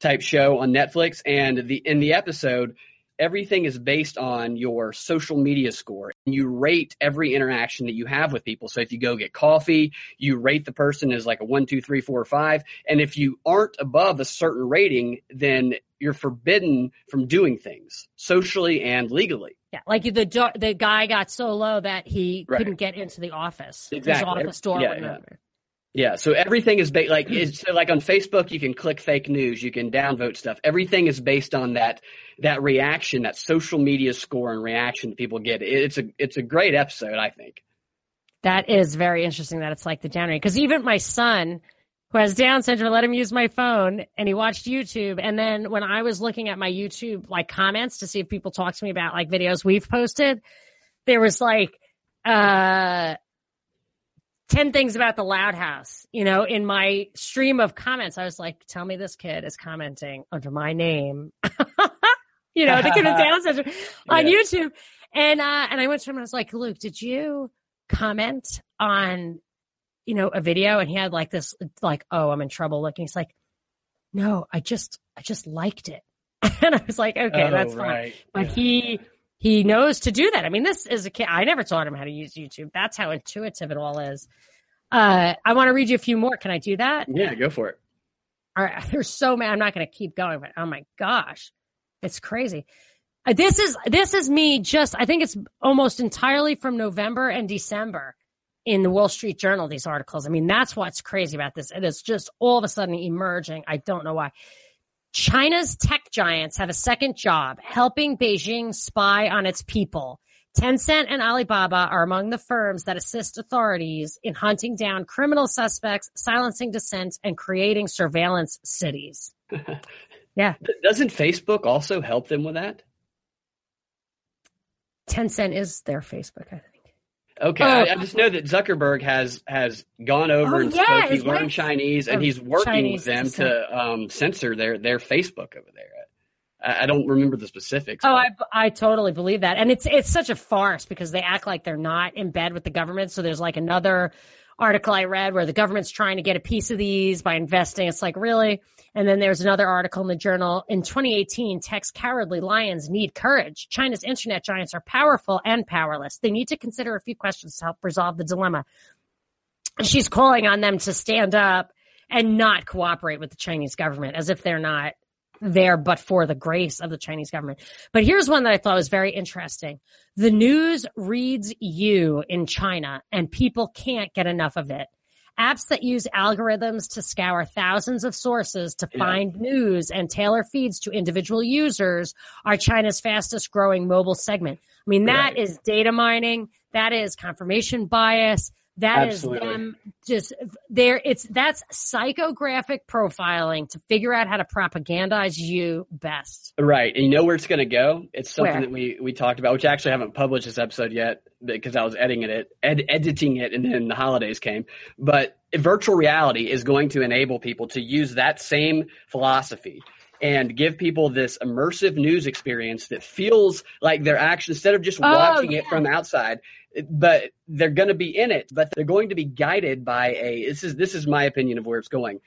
type show on Netflix. And the in the episode, everything is based on your social media score. And you rate every interaction that you have with people. So if you go get coffee, you rate the person as like a one, two, three, four, five. And if you aren't above a certain rating, then you're forbidden from doing things socially and legally. Yeah, like the the guy got so low that he Right. couldn't get into the office. Exactly. His office door Yeah, yeah. Yeah, so everything is ba- like so like on Facebook you can click fake news, you can downvote stuff. Everything is based on that that reaction, that social media score and reaction that people get. It's a it's a great episode, I think. That is very interesting that it's like the down. Because even my son, who has Down syndrome, let him use my phone and he watched YouTube. And then when I was looking at my YouTube like comments to see if people talk to me about like videos we've posted, there was like uh 10 things about the loud house you know in my stream of comments. I was like tell me this kid is commenting under my name. You know the kid with down syndrome on Yeah. youtube. And uh and i went to him and i was like luke did you comment on you know a video? And he had like this like oh i'm in trouble looking. He's like no i just i just liked it. And i was like okay Oh, that's fine. but Yeah. he he knows to do that. I mean, this is a kid. I never taught him how to use YouTube. That's how intuitive it all is. Uh, I want to read you a few more. Can I do that? Yeah, go for it. All right. There's so many. I'm not going to keep going, but oh my gosh, it's crazy. Uh, this is this is me. Just I think it's almost entirely from November and December in the Wall Street Journal. These articles. I mean, that's what's crazy about this. It is just all of a sudden emerging. I don't know why. China's tech giants have a second job, helping Beijing spy on its people. Tencent and Alibaba are among the firms that assist authorities in hunting down criminal suspects, silencing dissent, and creating surveillance cities. Yeah. Doesn't Facebook also help them with that? Tencent is their Facebook, I think. Okay, Oh. I, I just know that Zuckerberg has has gone over Oh, and yeah, spoke. He his learned Chinese, and he's working Chinese with them descent. to um, censor their their Facebook over there. I, I don't remember the specifics. Oh, but- I, I totally believe that. And it's, it's such a farce because they act like they're not in bed with the government. So there's like another article I read where the government's trying to get a piece of these by investing. It's like, really? And then there's another article in the journal in 2018, Tech's cowardly lions need courage. China's internet giants are powerful and powerless. They need to consider a few questions to help resolve the dilemma. She's calling on them to stand up and not cooperate with the Chinese government as if they're not there but for the grace of the Chinese government. But here's one that I thought was very interesting. The news reads you in China and people can't get enough of it. Apps that use algorithms to scour thousands of sources to find yeah. news and tailor feeds to individual users are China's fastest growing mobile segment. I mean, that right. is data mining. That is confirmation bias. That Absolutely. is them just there. It's that's psychographic profiling to figure out how to propagandize you best. Right. And you know where it's going to go? It's something where? that we, we talked about, which I actually haven't published this episode yet because I was editing it, ed- editing it and then the holidays came. But virtual reality is going to enable people to use that same philosophy and give people this immersive news experience that feels like they're actually instead of just oh, watching yeah. it from outside but they're going to be in it but they're going to be guided by a this is this is my opinion of where it's going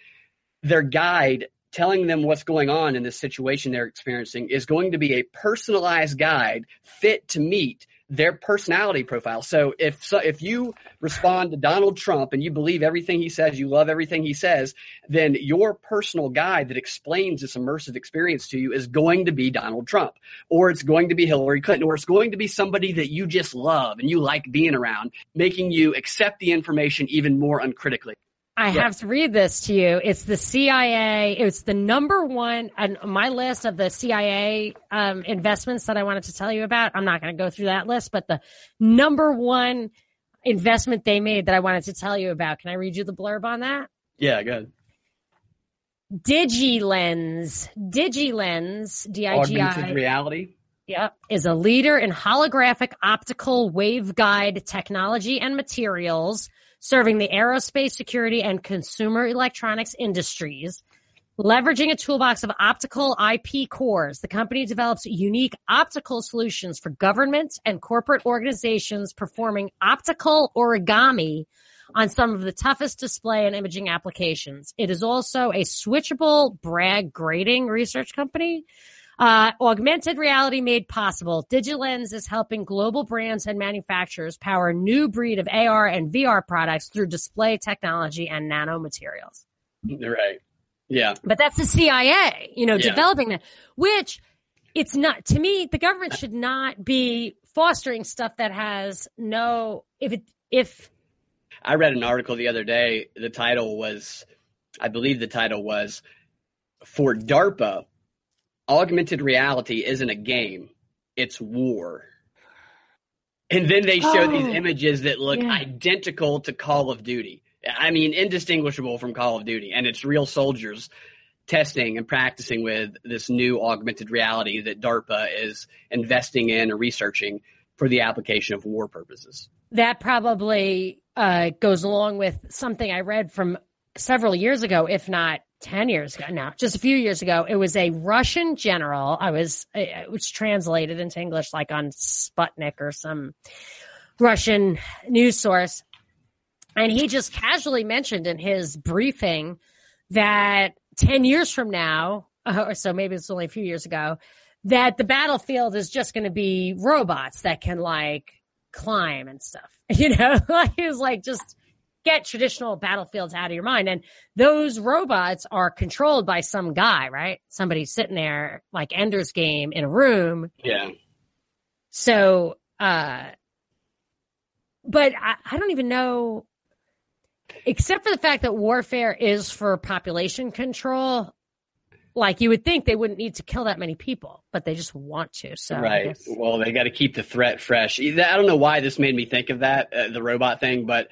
their guide telling them what's going on in this situation they're experiencing is going to be a personalized guide fit to meet their personality profile. So if so, if you respond to Donald Trump and you believe everything he says, you love everything he says, then your personal guide that explains this immersive experience to you is going to be Donald Trump, or it's going to be Hillary Clinton, or it's going to be somebody that you just love and you like being around, making you accept the information even more uncritically. I have to read this to you. It's the CIA. It's the number one on my list of the CIA um, investments that I wanted to tell you about. I'm not going to go through that list, but the number one investment they made that I wanted to tell you about. Can I read you the blurb on that? Yeah, good. DigiLens, DigiLens, D-I-G-I. Augmented reality. Yep, is a leader in holographic optical waveguide technology and materials serving the aerospace, security, and consumer electronics industries. Leveraging a toolbox of optical IP cores, the company develops unique optical solutions for government and corporate organizations performing optical origami on some of the toughest display and imaging applications. It is also a switchable Bragg grating research company uh, augmented reality made possible. DigiLens is helping global brands and manufacturers power a new breed of AR and VR products through display technology and nanomaterials. Right. Yeah. But that's the CIA, you know, yeah. developing that, which it's not, to me, the government should not be fostering stuff that has no, if it, if. I read an article the other day. The title was, I believe the title was, for DARPA, augmented reality isn't a game, it's war. And then they show oh, these images that look yeah. identical to Call of Duty. I mean, indistinguishable from Call of Duty. And it's real soldiers testing and practicing with this new augmented reality that DARPA is investing in or researching for the application of war purposes. That probably uh, goes along with something I read from several years ago, if not 10 years ago now, just a few years ago, it was a Russian general. I was, it was translated into English like on Sputnik or some Russian news source. And he just casually mentioned in his briefing that 10 years from now, or so maybe it's only a few years ago, that the battlefield is just going to be robots that can like climb and stuff. You know, he was like, just get traditional battlefields out of your mind. And those robots are controlled by some guy, right? Somebody sitting there like Ender's Game in a room. Yeah. So, uh, but I, I don't even know, except for the fact that warfare is for population control. Like you would think they wouldn't need to kill that many people, but they just want to. So right. Well, they got to keep the threat fresh. I don't know why this made me think of that, uh, the robot thing, but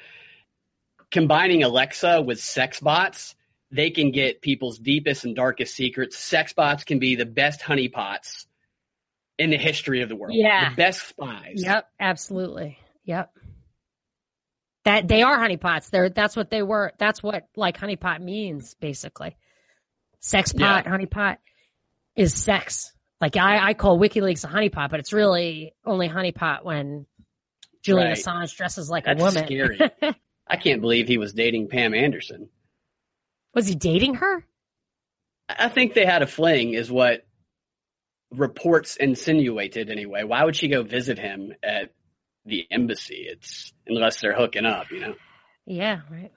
combining Alexa with sex bots, they can get people's deepest and darkest secrets. Sex bots can be the best honeypots in the history of the world. Yeah. The best spies. Yep, absolutely. Yep. That they are honeypots. They're that's what they were. That's what like honeypot means, basically. Sex pot, yeah. honeypot is sex. Like I, I call WikiLeaks a honeypot, but it's really only honeypot when Julian right. Assange dresses like that's a woman. Scary. I can't believe he was dating Pam Anderson. Was he dating her? I think they had a fling, is what reports insinuated anyway. Why would she go visit him at the embassy? It's unless they're hooking up, you know. Yeah, right.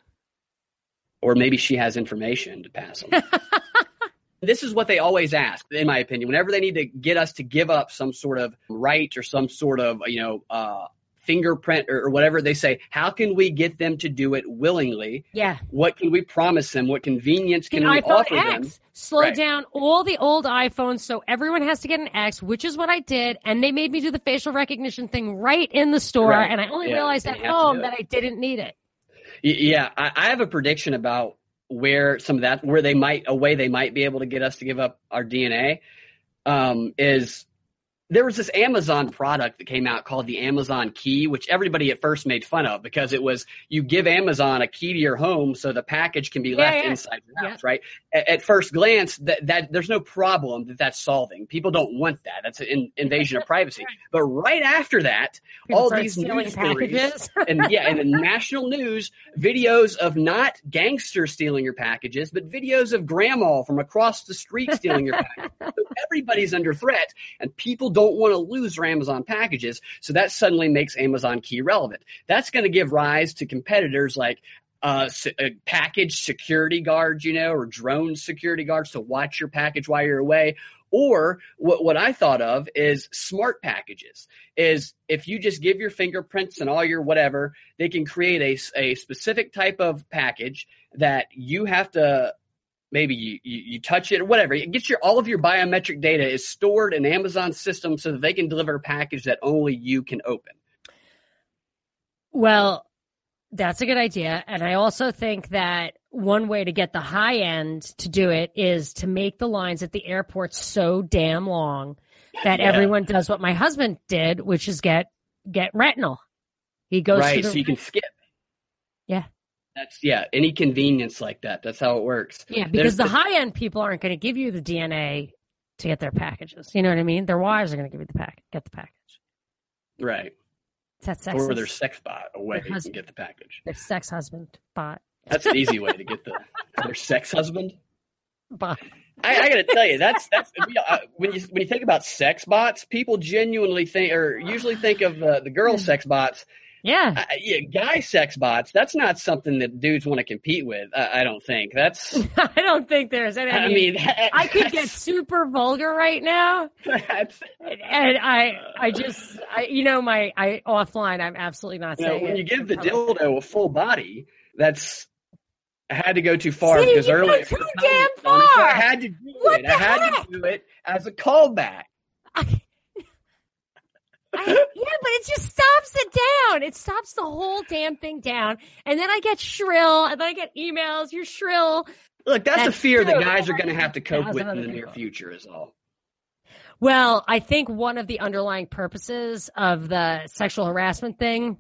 Or maybe she has information to pass on. this is what they always ask, in my opinion. Whenever they need to get us to give up some sort of right or some sort of, you know, uh, fingerprint or, or, whatever they say how can we get them to do it willingly yeah what can we promise them what convenience can we iPhone offer X. them slow Right. down all the old iPhones so everyone has to get an X, which is what I did. And they made me do the facial recognition thing right in the store. Right. And I only Yeah, realized at you have to home that I didn't need it. Yeah I, I have a prediction about where some of that where they might a way they might be able to get us to give up our dna um, is there was this Amazon product that came out called the Amazon Key, which everybody at first made fun of because it was you give Amazon a key to your home so the package can be Yeah, left yeah. inside your house, right? At, at first glance, that, that there's no problem that that's solving. People don't want that. That's an in, invasion of privacy. But right after that, People all these stealing news stories packages. and yeah, and the national news videos of not gangsters stealing your packages, but videos of grandma from across the street stealing your packages. Everybody's under threat, and people don't want to lose their Amazon packages. So that suddenly makes Amazon Key relevant. That's going to give rise to competitors like uh, uh, package security guards, you know, or drone security guards to watch your package while you're away. Or what, what I thought of is smart packages. Is if you just give your fingerprints and all your whatever, they can create a, a specific type of package that you have to maybe you, you, you touch it or whatever. It gets your all of your biometric data is stored in Amazon's system so that they can deliver a package that only you can open. Well, that's a good idea. And I also think that one way to get the high end to do it is to make the lines at the airport so damn long that Yeah. everyone does what my husband did, which is get get retinal. He goes right, to the so you can skip. Yeah. That's yeah, any convenience like that. That's how it works. Yeah, because the the- high end people aren't going to give you the DNA to get their packages. You know what I mean? Their wives are going to give you the pack, get the package. Right. That's sex. Or their sex bot away Their and get the package. Their sex husband bot. That's an easy way to get the their sex husband. Bot. I, I got to tell you, that's that's we, uh, when you when you think about sex bots, people genuinely think or usually think of uh, the girl sex bots. Yeah. I, yeah, guy sex bots. That's not something that dudes want to compete with. I, I don't think that's. I don't think there's any. I mean, that- I could get super vulgar right now, that's- and I, I just, I, you know, my, I offline, I'm absolutely not you know, saying. when it you give the dildo a full body, that's. I had to go too far See, because earlier too damn was on, so far. I had to do What it. I had heck? to do it as a callback. I, I, yeah, but it just stops it down. It stops the whole damn thing down, and then I get shrill, and then I get emails. You're shrill. Look, that's, a That's fear that guys are going to have to cope with in the near future. Is all. Well, I think one of the underlying purposes of the sexual harassment thing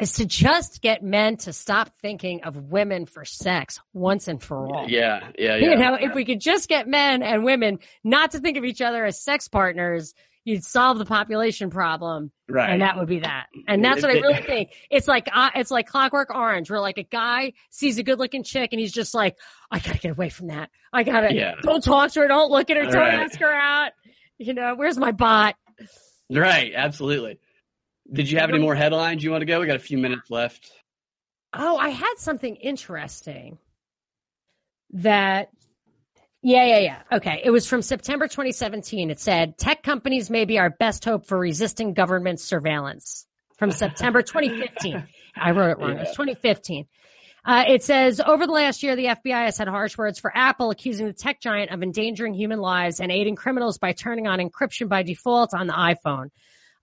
is to just get men to stop thinking of women for sex once and for all. Yeah, yeah, yeah. You know, if we could just get men and women not to think of each other as sex partners, you'd solve the population problem, right. and that would be that. And that's what I really think. It's like uh, it's like Clockwork Orange, where like a guy sees a good-looking chick and he's just like, "I gotta get away from that. I gotta Yeah. don't talk to her, don't look at her, don't Right. ask her out. You know, where's my bot? Right, absolutely. Did you have any more headlines you want to go? We got a few minutes left. Oh, I had something interesting that yeah, yeah, yeah. Okay. It was from September 2017. It said tech companies may be our best hope for resisting government surveillance. From September 2015. I wrote it wrong. It was 2015. Uh, it says over the last year, the FBI has had harsh words for Apple, accusing the tech giant of endangering human lives and aiding criminals by turning on encryption by default on the iPhone.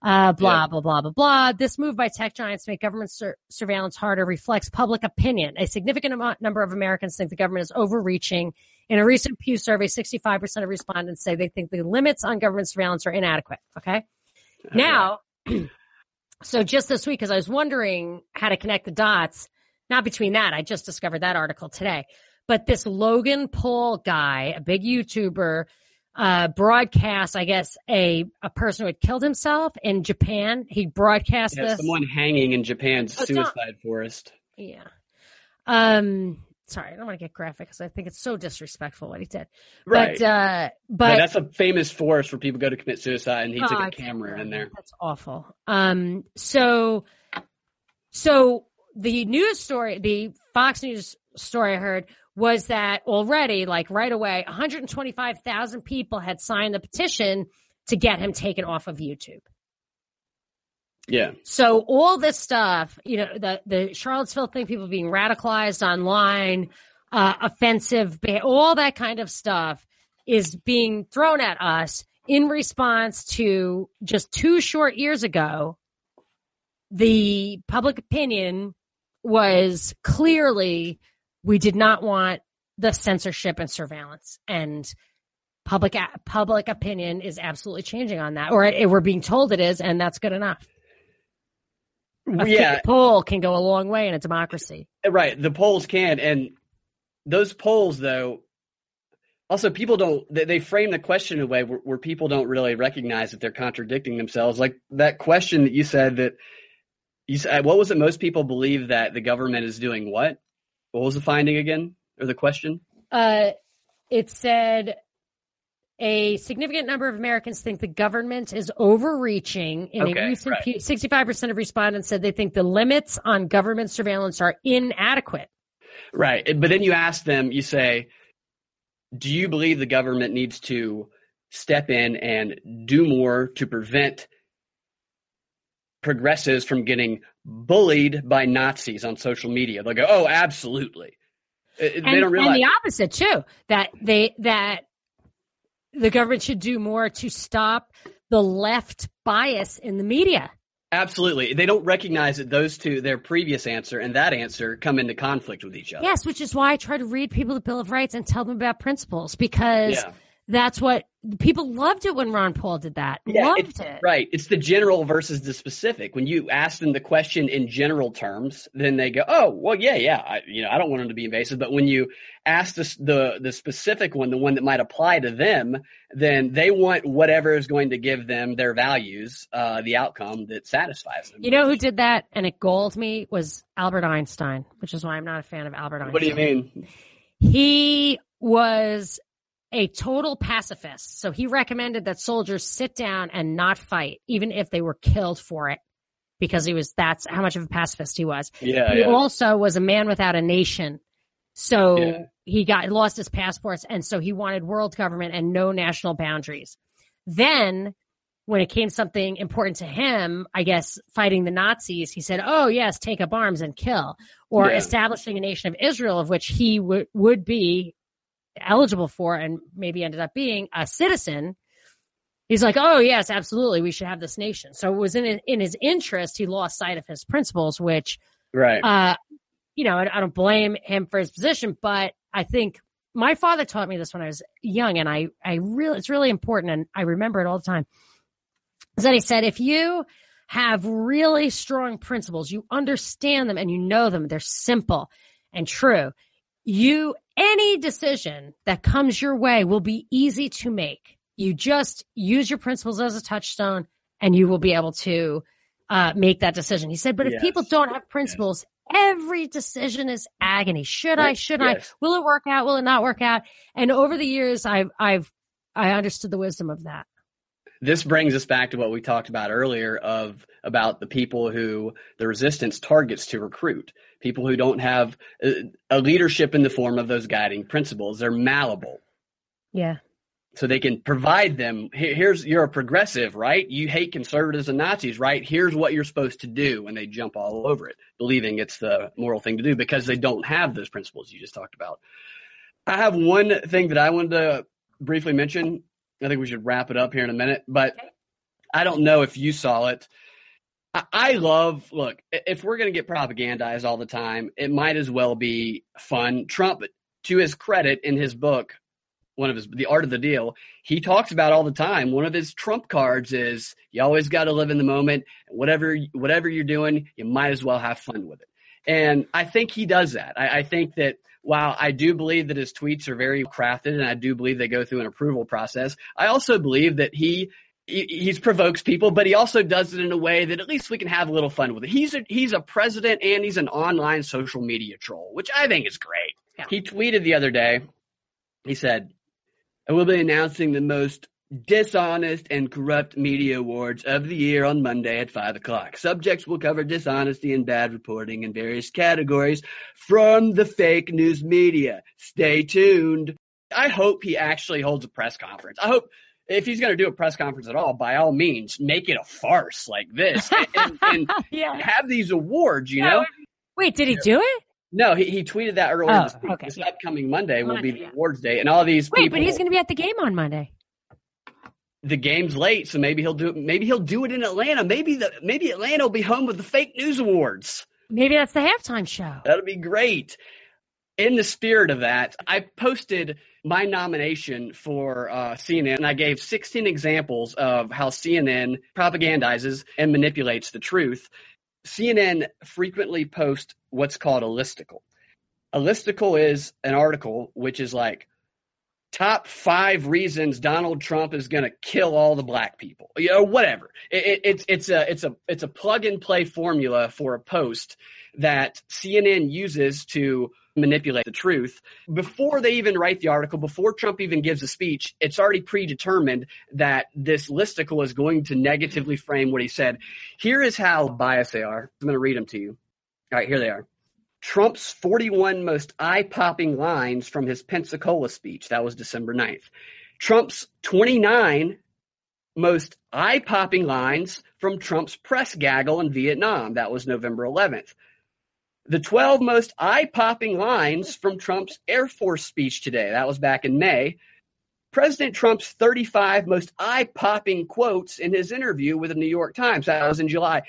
Uh, blah, Yeah. blah, blah, blah, blah. This move by tech giants to make government sur- surveillance harder reflects public opinion. A significant amount, number of Americans think the government is overreaching. In a recent Pew survey, 65% of respondents say they think the limits on government surveillance are inadequate. Okay. Now, so just this week, because I was wondering how to connect the dots, not between that, I just discovered that article today. But this Logan Paul guy, a big YouTuber, uh, broadcast, I guess, a, a person who had killed himself in Japan. He broadcast Yeah, this. someone hanging in Japan's Oh, it's not- suicide forest. Yeah. Um. Sorry, I don't want to get graphic because I think it's so disrespectful what he did. Right. But uh, but But that's a famous forest where people go to commit suicide, and he Oh, took a camera in there. That's awful. Um. So, so the news story, the Fox News story I heard was that already, like right away, 125,000 people had signed the petition to get him taken off of YouTube. Yeah. So all this stuff, you know, the the Charlottesville thing, people being radicalized online, uh, offensive, all that kind of stuff is being thrown at us in response to just two short years ago. The public opinion was clearly we did not want the censorship and surveillance, and public public opinion is absolutely changing on that, or it, we're being told it is, and that's good enough a yeah. poll can go a long way in a democracy. Right. The polls can, and those polls, though, also people don't. They, they frame the question in a way where, where people don't really recognize that they're contradicting themselves. Like that question that you said that you said, what was it? Most people believe that the government is doing what? What was the finding again, or the question? Uh, it said a significant number of Americans think the government is overreaching. In Okay, a recent, right. 65% of respondents said they think the limits on government surveillance are inadequate. Right. But then you ask them, you say, do you believe the government needs to step in and do more to prevent progressives from getting bullied by Nazis on social media? They'll go, oh, absolutely. Uh, They and, don't and the opposite too that they that the government should do more to stop the left bias in the media. absolutely. They don't recognize that those two, their previous answer and that answer, come into conflict with each other. Yes, which is why I try to read people the Bill of Rights and tell them about principles because Yeah. That's what people loved it when Ron Paul did that. Yeah, loved it. right. It's the general versus the specific. When you ask them the question in general terms, then they go, "Oh, well, yeah, yeah." I, you know, I don't want them to be invasive, but when you ask the the the specific one, the one that might apply to them, then they want whatever is going to give them their values, uh, the outcome that satisfies them. You know who did that and it galled me was Albert Einstein, which is why I'm not a fan of Albert Einstein. What do you mean? He was a total pacifist. So he recommended that soldiers sit down and not fight, even if they were killed for it, because he was that's how much of a pacifist he was. Yeah, he yeah. also was a man without a nation. So Yeah. he got lost his passports and so he wanted world government and no national boundaries. Then when it came something important to him, I guess fighting the Nazis, he said, "Oh yes, take up arms and kill," or Yeah. establishing a nation of Israel, of which he would would be eligible for, and maybe ended up being a citizen. He's like, "Oh yes, absolutely, we should have this nation." So it was in in his interest. He lost sight of his principles, which Right. uh, you know, I, I don't blame him for his position, but I think my father taught me this when I was young, and I, I really, it's really important, and I remember it all the time. Is that he said, if you have really strong principles, you understand them and you know them, they're simple and true. You, any decision that comes your way will be easy to make. You just use your principles as a touchstone and you will be able to uh, make that decision. He said, but if Yes. people don't have principles, every decision is agony. Should I? Should Yes. I? Will it work out? Will it not work out? And over the years, I've, I've, I understood the wisdom of that. this brings us back to what we talked about earlier of about the people who the resistance targets to recruit people who don't have a, a leadership in the form of those guiding principles they're malleable. Yeah. so they can provide them here's you're a progressive right? You hate conservatives and nazis right? Here's what you're supposed to do and they jump all over it believing it's the moral thing to do because they don't have those principles you just talked about. I have one thing that i wanted to briefly mention. I think we should wrap it up here in a minute but Okay. i don't know if you saw it I- love, look, if we're going to get propagandized all the time, it might as well be fun. Trump, to his credit, in his book, one of his, The Art of the Deal, he talks about all the time. One of his trump cards is you always got to live in the moment. Whatever, whatever you're doing, you might as well have fun with it. And I think he does that. I, I think that while I do believe that his tweets are very crafted and I do believe they go through an approval process, I also believe that he he, he's provokes people, but he also does it in a way that at least we can have a little fun with it. He's a he's a president and he's an online social media troll, which I think is great. Yeah. He tweeted the other day. He said, "I will be announcing the most dishonest and corrupt media awards of the year on Monday at five o'clock. Subjects will cover dishonesty and bad reporting in various categories from the fake news media. Stay tuned." I hope he actually holds a press conference. I hope if he's going to do a press conference at all, by all means, make it a farce like this and, and, and yeah. have these awards. You Yeah, know, Wait, did he do it? no, he, he tweeted that earlier Oh, this week. okay, This upcoming Monday will be the yeah. awards day, and all these Wait, people. but he's going to be at the game on Monday. the game's late, so maybe he'll do. Maybe he'll do it in Atlanta. Maybe the maybe Atlanta will be home with the fake news awards. Maybe that's the halftime show. That'll be great. In the spirit of that, I posted my nomination for uh, CNN, and I gave 16 examples of how CNN propagandizes and manipulates the truth. CNN frequently posts what's called a listicle. A listicle is an article which is like top five reasons Donald Trump is going to kill all the black people, you know, whatever. It, it, it's it's a it's a it's a plug and play formula for a post that CNN uses to manipulate the truth. Before they even write the article, before Trump even gives a speech, it's already predetermined that this listicle is going to negatively frame what he said. Here is how biased they are. I'm going to read them to you. All right, here they are. Trump's 41 most eye popping lines from his Pensacola speech. That was December 9th. Trump's 29 most eye popping lines from Trump's press gaggle in Vietnam. That was November 11th. The 12 most eye popping lines from Trump's Air Force speech today. That was back in May. President Trump's 35 most eye popping quotes in his interview with the New York Times. That was in July.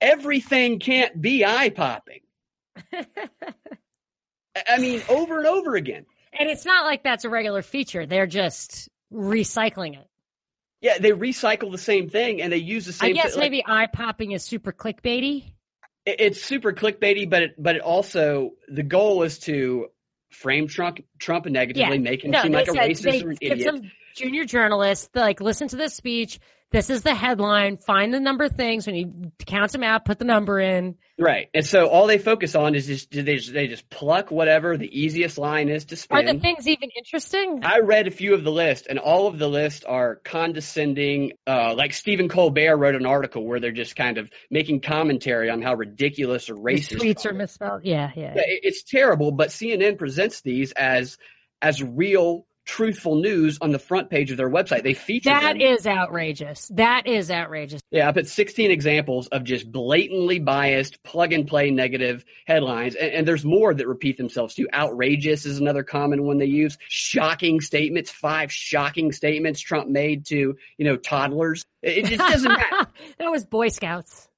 Everything can't be eye popping. I mean, over and over again. And it's not like that's a regular feature. They're just recycling it. Yeah, they recycle the same thing and they use the same. I guess thi- like, maybe eye popping is super clickbaity. It- it's super clickbaity, but it, but it also the goal is to frame Trump Trump negatively, Yeah. make him No, seem like a racist they or an idiot. some junior journalists like listen to this speech. This is the headline. Find the number of things when you count them out. Put the number in. Right, and so all they focus on is just they just, they just pluck whatever the easiest line is to Are the spin. things even interesting? I read a few of the list, and all of the lists are condescending. Uh, like Stephen Colbert wrote an article where they're just kind of making commentary on how ridiculous or His racist tweets are misspelled. Yeah, yeah. Yeah, it's terrible, but CNN presents these as as real, truthful news on the front page of their website. They feature That them. is outrageous. That is outrageous. yeah, I put 16 examples of just blatantly biased, plug and play negative headlines, and, and there's more that repeat themselves too. Outrageous is another common one they use. Shocking statements, five shocking statements Trump made to you know toddlers. It, it just doesn't matter. that was Boy Scouts.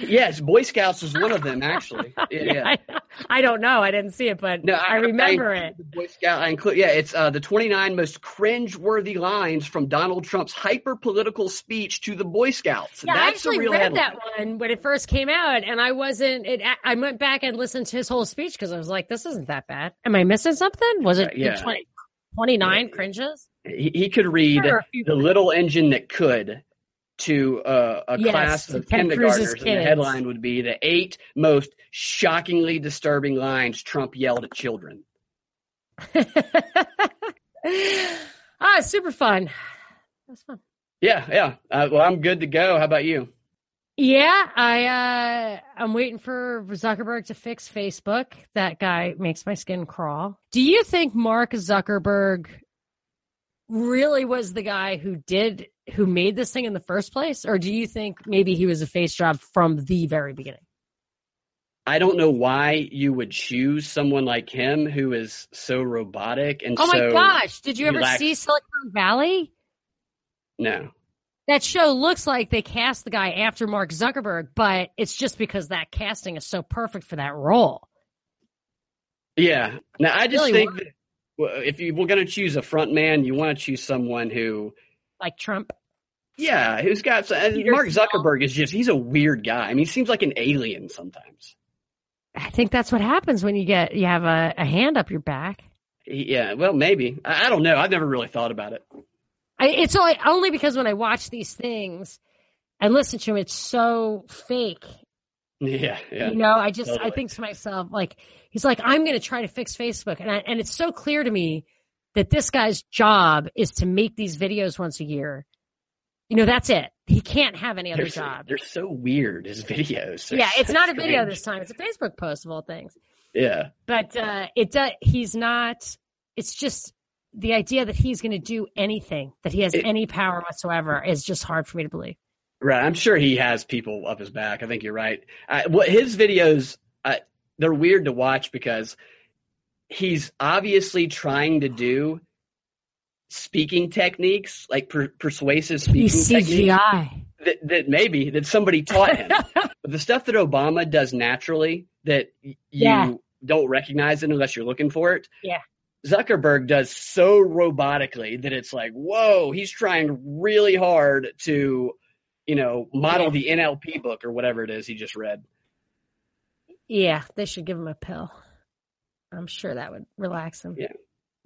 Yes, Boy Scouts was one of them actually. Yeah. yeah. I, I don't know. I didn't see it, but No, I, remember I, it. The Boy Scout. I include. Yeah, it's uh, the 29 most cringe-worthy lines from Donald Trump's hyper-political speech to the Boy Scouts. Yeah, I actually a real read headline. that one when it first came out, and I wasn't. It, I went back and listened to his whole speech because I was like, "This isn't that bad." Am I missing something? Was it Uh, yeah. 20, 29 cringes? He, he could read There are a few- the little engine that could to uh, a Yes, class of kindergartners, and the headline would be the eight most shockingly disturbing lines Trump yelled at children. ah, super fun. That's fun. Yeah, yeah. Uh, well, I'm good to go. How about you? Yeah, I uh I'm waiting for Zuckerberg to fix Facebook. That guy makes my skin crawl. Do you think Mark Zuckerberg really was the guy who did who made this thing in the first place or do you think maybe he was a face job from the very beginning? I don't know why you would choose someone like him who is so robotic and Oh my so gosh, did you ever relax- see Silicon Valley? no. That show looks like they cast the guy after Mark Zuckerberg, but it's just because that casting is so perfect for that role. Yeah. Now I just Really think that if you were going to choose a front man, you want to choose someone who, Like Trump. yeah, who's got. and Mark Zuckerberg is just he's a weird guy. I mean, he seems like an alien sometimes. I think that's what happens when you get you have a, a hand up your back. Yeah, well, maybe I, I don't know. I've never really thought about it. I, it's only, only because when I watch these things and listen to him, it's so fake. Yeah, yeah. You know, I just Totally. I think to myself, like he's like, I'm going to try to fix Facebook, and I, and it's so clear to me that this guy's job is to make these videos once a year. You know, that's it. He can't have any other They're job. they're so weird. His videos. They're Yeah, it's so not a video this time. It's a Facebook post of all things. Yeah, But uh, it does. He's not. It's just the idea that he's going to do anything, that he has It- any power whatsoever, is just hard for me to believe. right. I'm sure he has people up his back. I think you're right. I, what his videos, uh, they're weird to watch because he's obviously trying to do speaking techniques, like per- persuasive speaking He's techniques. CGI. that, that maybe that somebody taught him. but the stuff that Obama does naturally that you Yeah. don't recognize it unless you're looking for it. Yeah. Zuckerberg does so robotically that it's like, whoa, he's trying really hard to, you know, model the NLP book or whatever it is he just read. Yeah, they should give him a pill. I'm sure that would relax him. Yeah.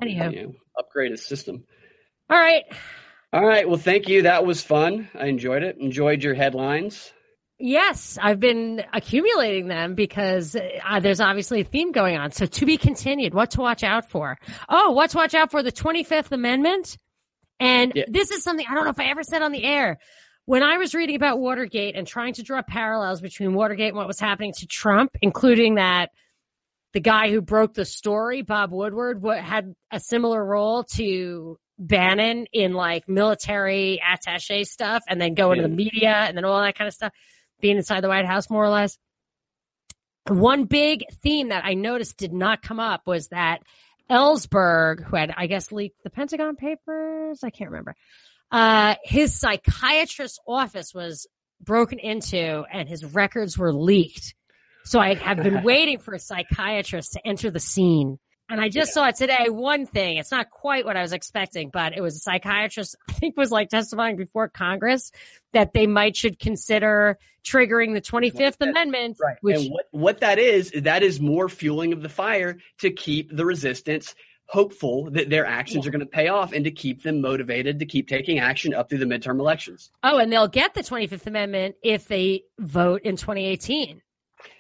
Anyhow, know, upgrade his system. all right. All right. Well, thank you. That was fun. I enjoyed it. Enjoyed your headlines. Yes, I've been accumulating them because uh, there's obviously a theme going on. So to be continued, what to watch out for. Oh, what to watch out for the 25th Amendment. And Yeah. this is something I don't know if I ever said on the air. When I was reading about Watergate and trying to draw parallels between Watergate and what was happening to Trump, including that the guy who broke the story, Bob Woodward, wa- had a similar role to Bannon in like military attache stuff and then going to the media and then all that kind of stuff, being inside the White House more or less. One big theme that I noticed did not come up was that Ellsberg, who had, I guess, leaked the Pentagon Papers, I can't remember, uh, his psychiatrist's office was broken into and his records were leaked. So I have been waiting for a psychiatrist to enter the scene. And I just saw today. One thing, it's not quite what I was expecting, but it was a psychiatrist, I think was like testifying before Congress that they might should consider triggering the 25th Amendment, Right. which and what, what that is, that is more fueling of the fire to keep the resistance hopeful that their actions are going to pay off and to keep them motivated to keep taking action up through the midterm elections. Oh, and they'll get the 25th Amendment if they vote in 2018.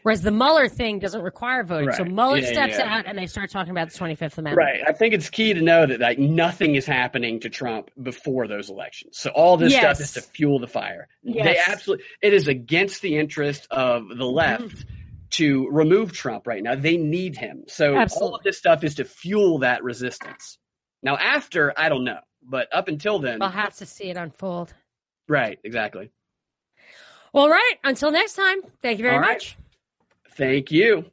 Whereas the Mueller thing doesn't require voting. So Right. Mueller Yeah, steps yeah. out and they start talking about the 25th Amendment. Right. I think it's key to know that like nothing is happening to Trump before those elections. So all this Yes. stuff is to fuel the fire. They absolutely it is against the interest of the left Mm-hmm. to remove Trump right now. They need him. So all of this stuff is to fuel that resistance. Now after, I don't know. But up until then, We'll have to see it unfold. right, exactly. All right. Until next time, thank you very All right. Thank you.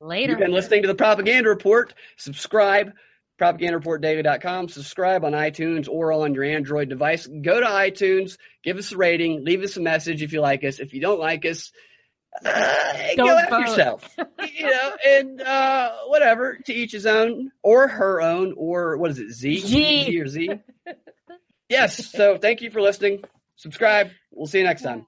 Later. You've been listening to the Propaganda Report. Subscribe, propagandareportdaily.com. Subscribe on iTunes or on your Android device. Go to iTunes, give us a rating, leave us a message if you like us. If you don't like us, uh, go after vote. yourself. you know, and uh, whatever, to each his own or her own, or what is it, Z? Z or Z? yes. So thank you for listening. Subscribe. We'll see you next time.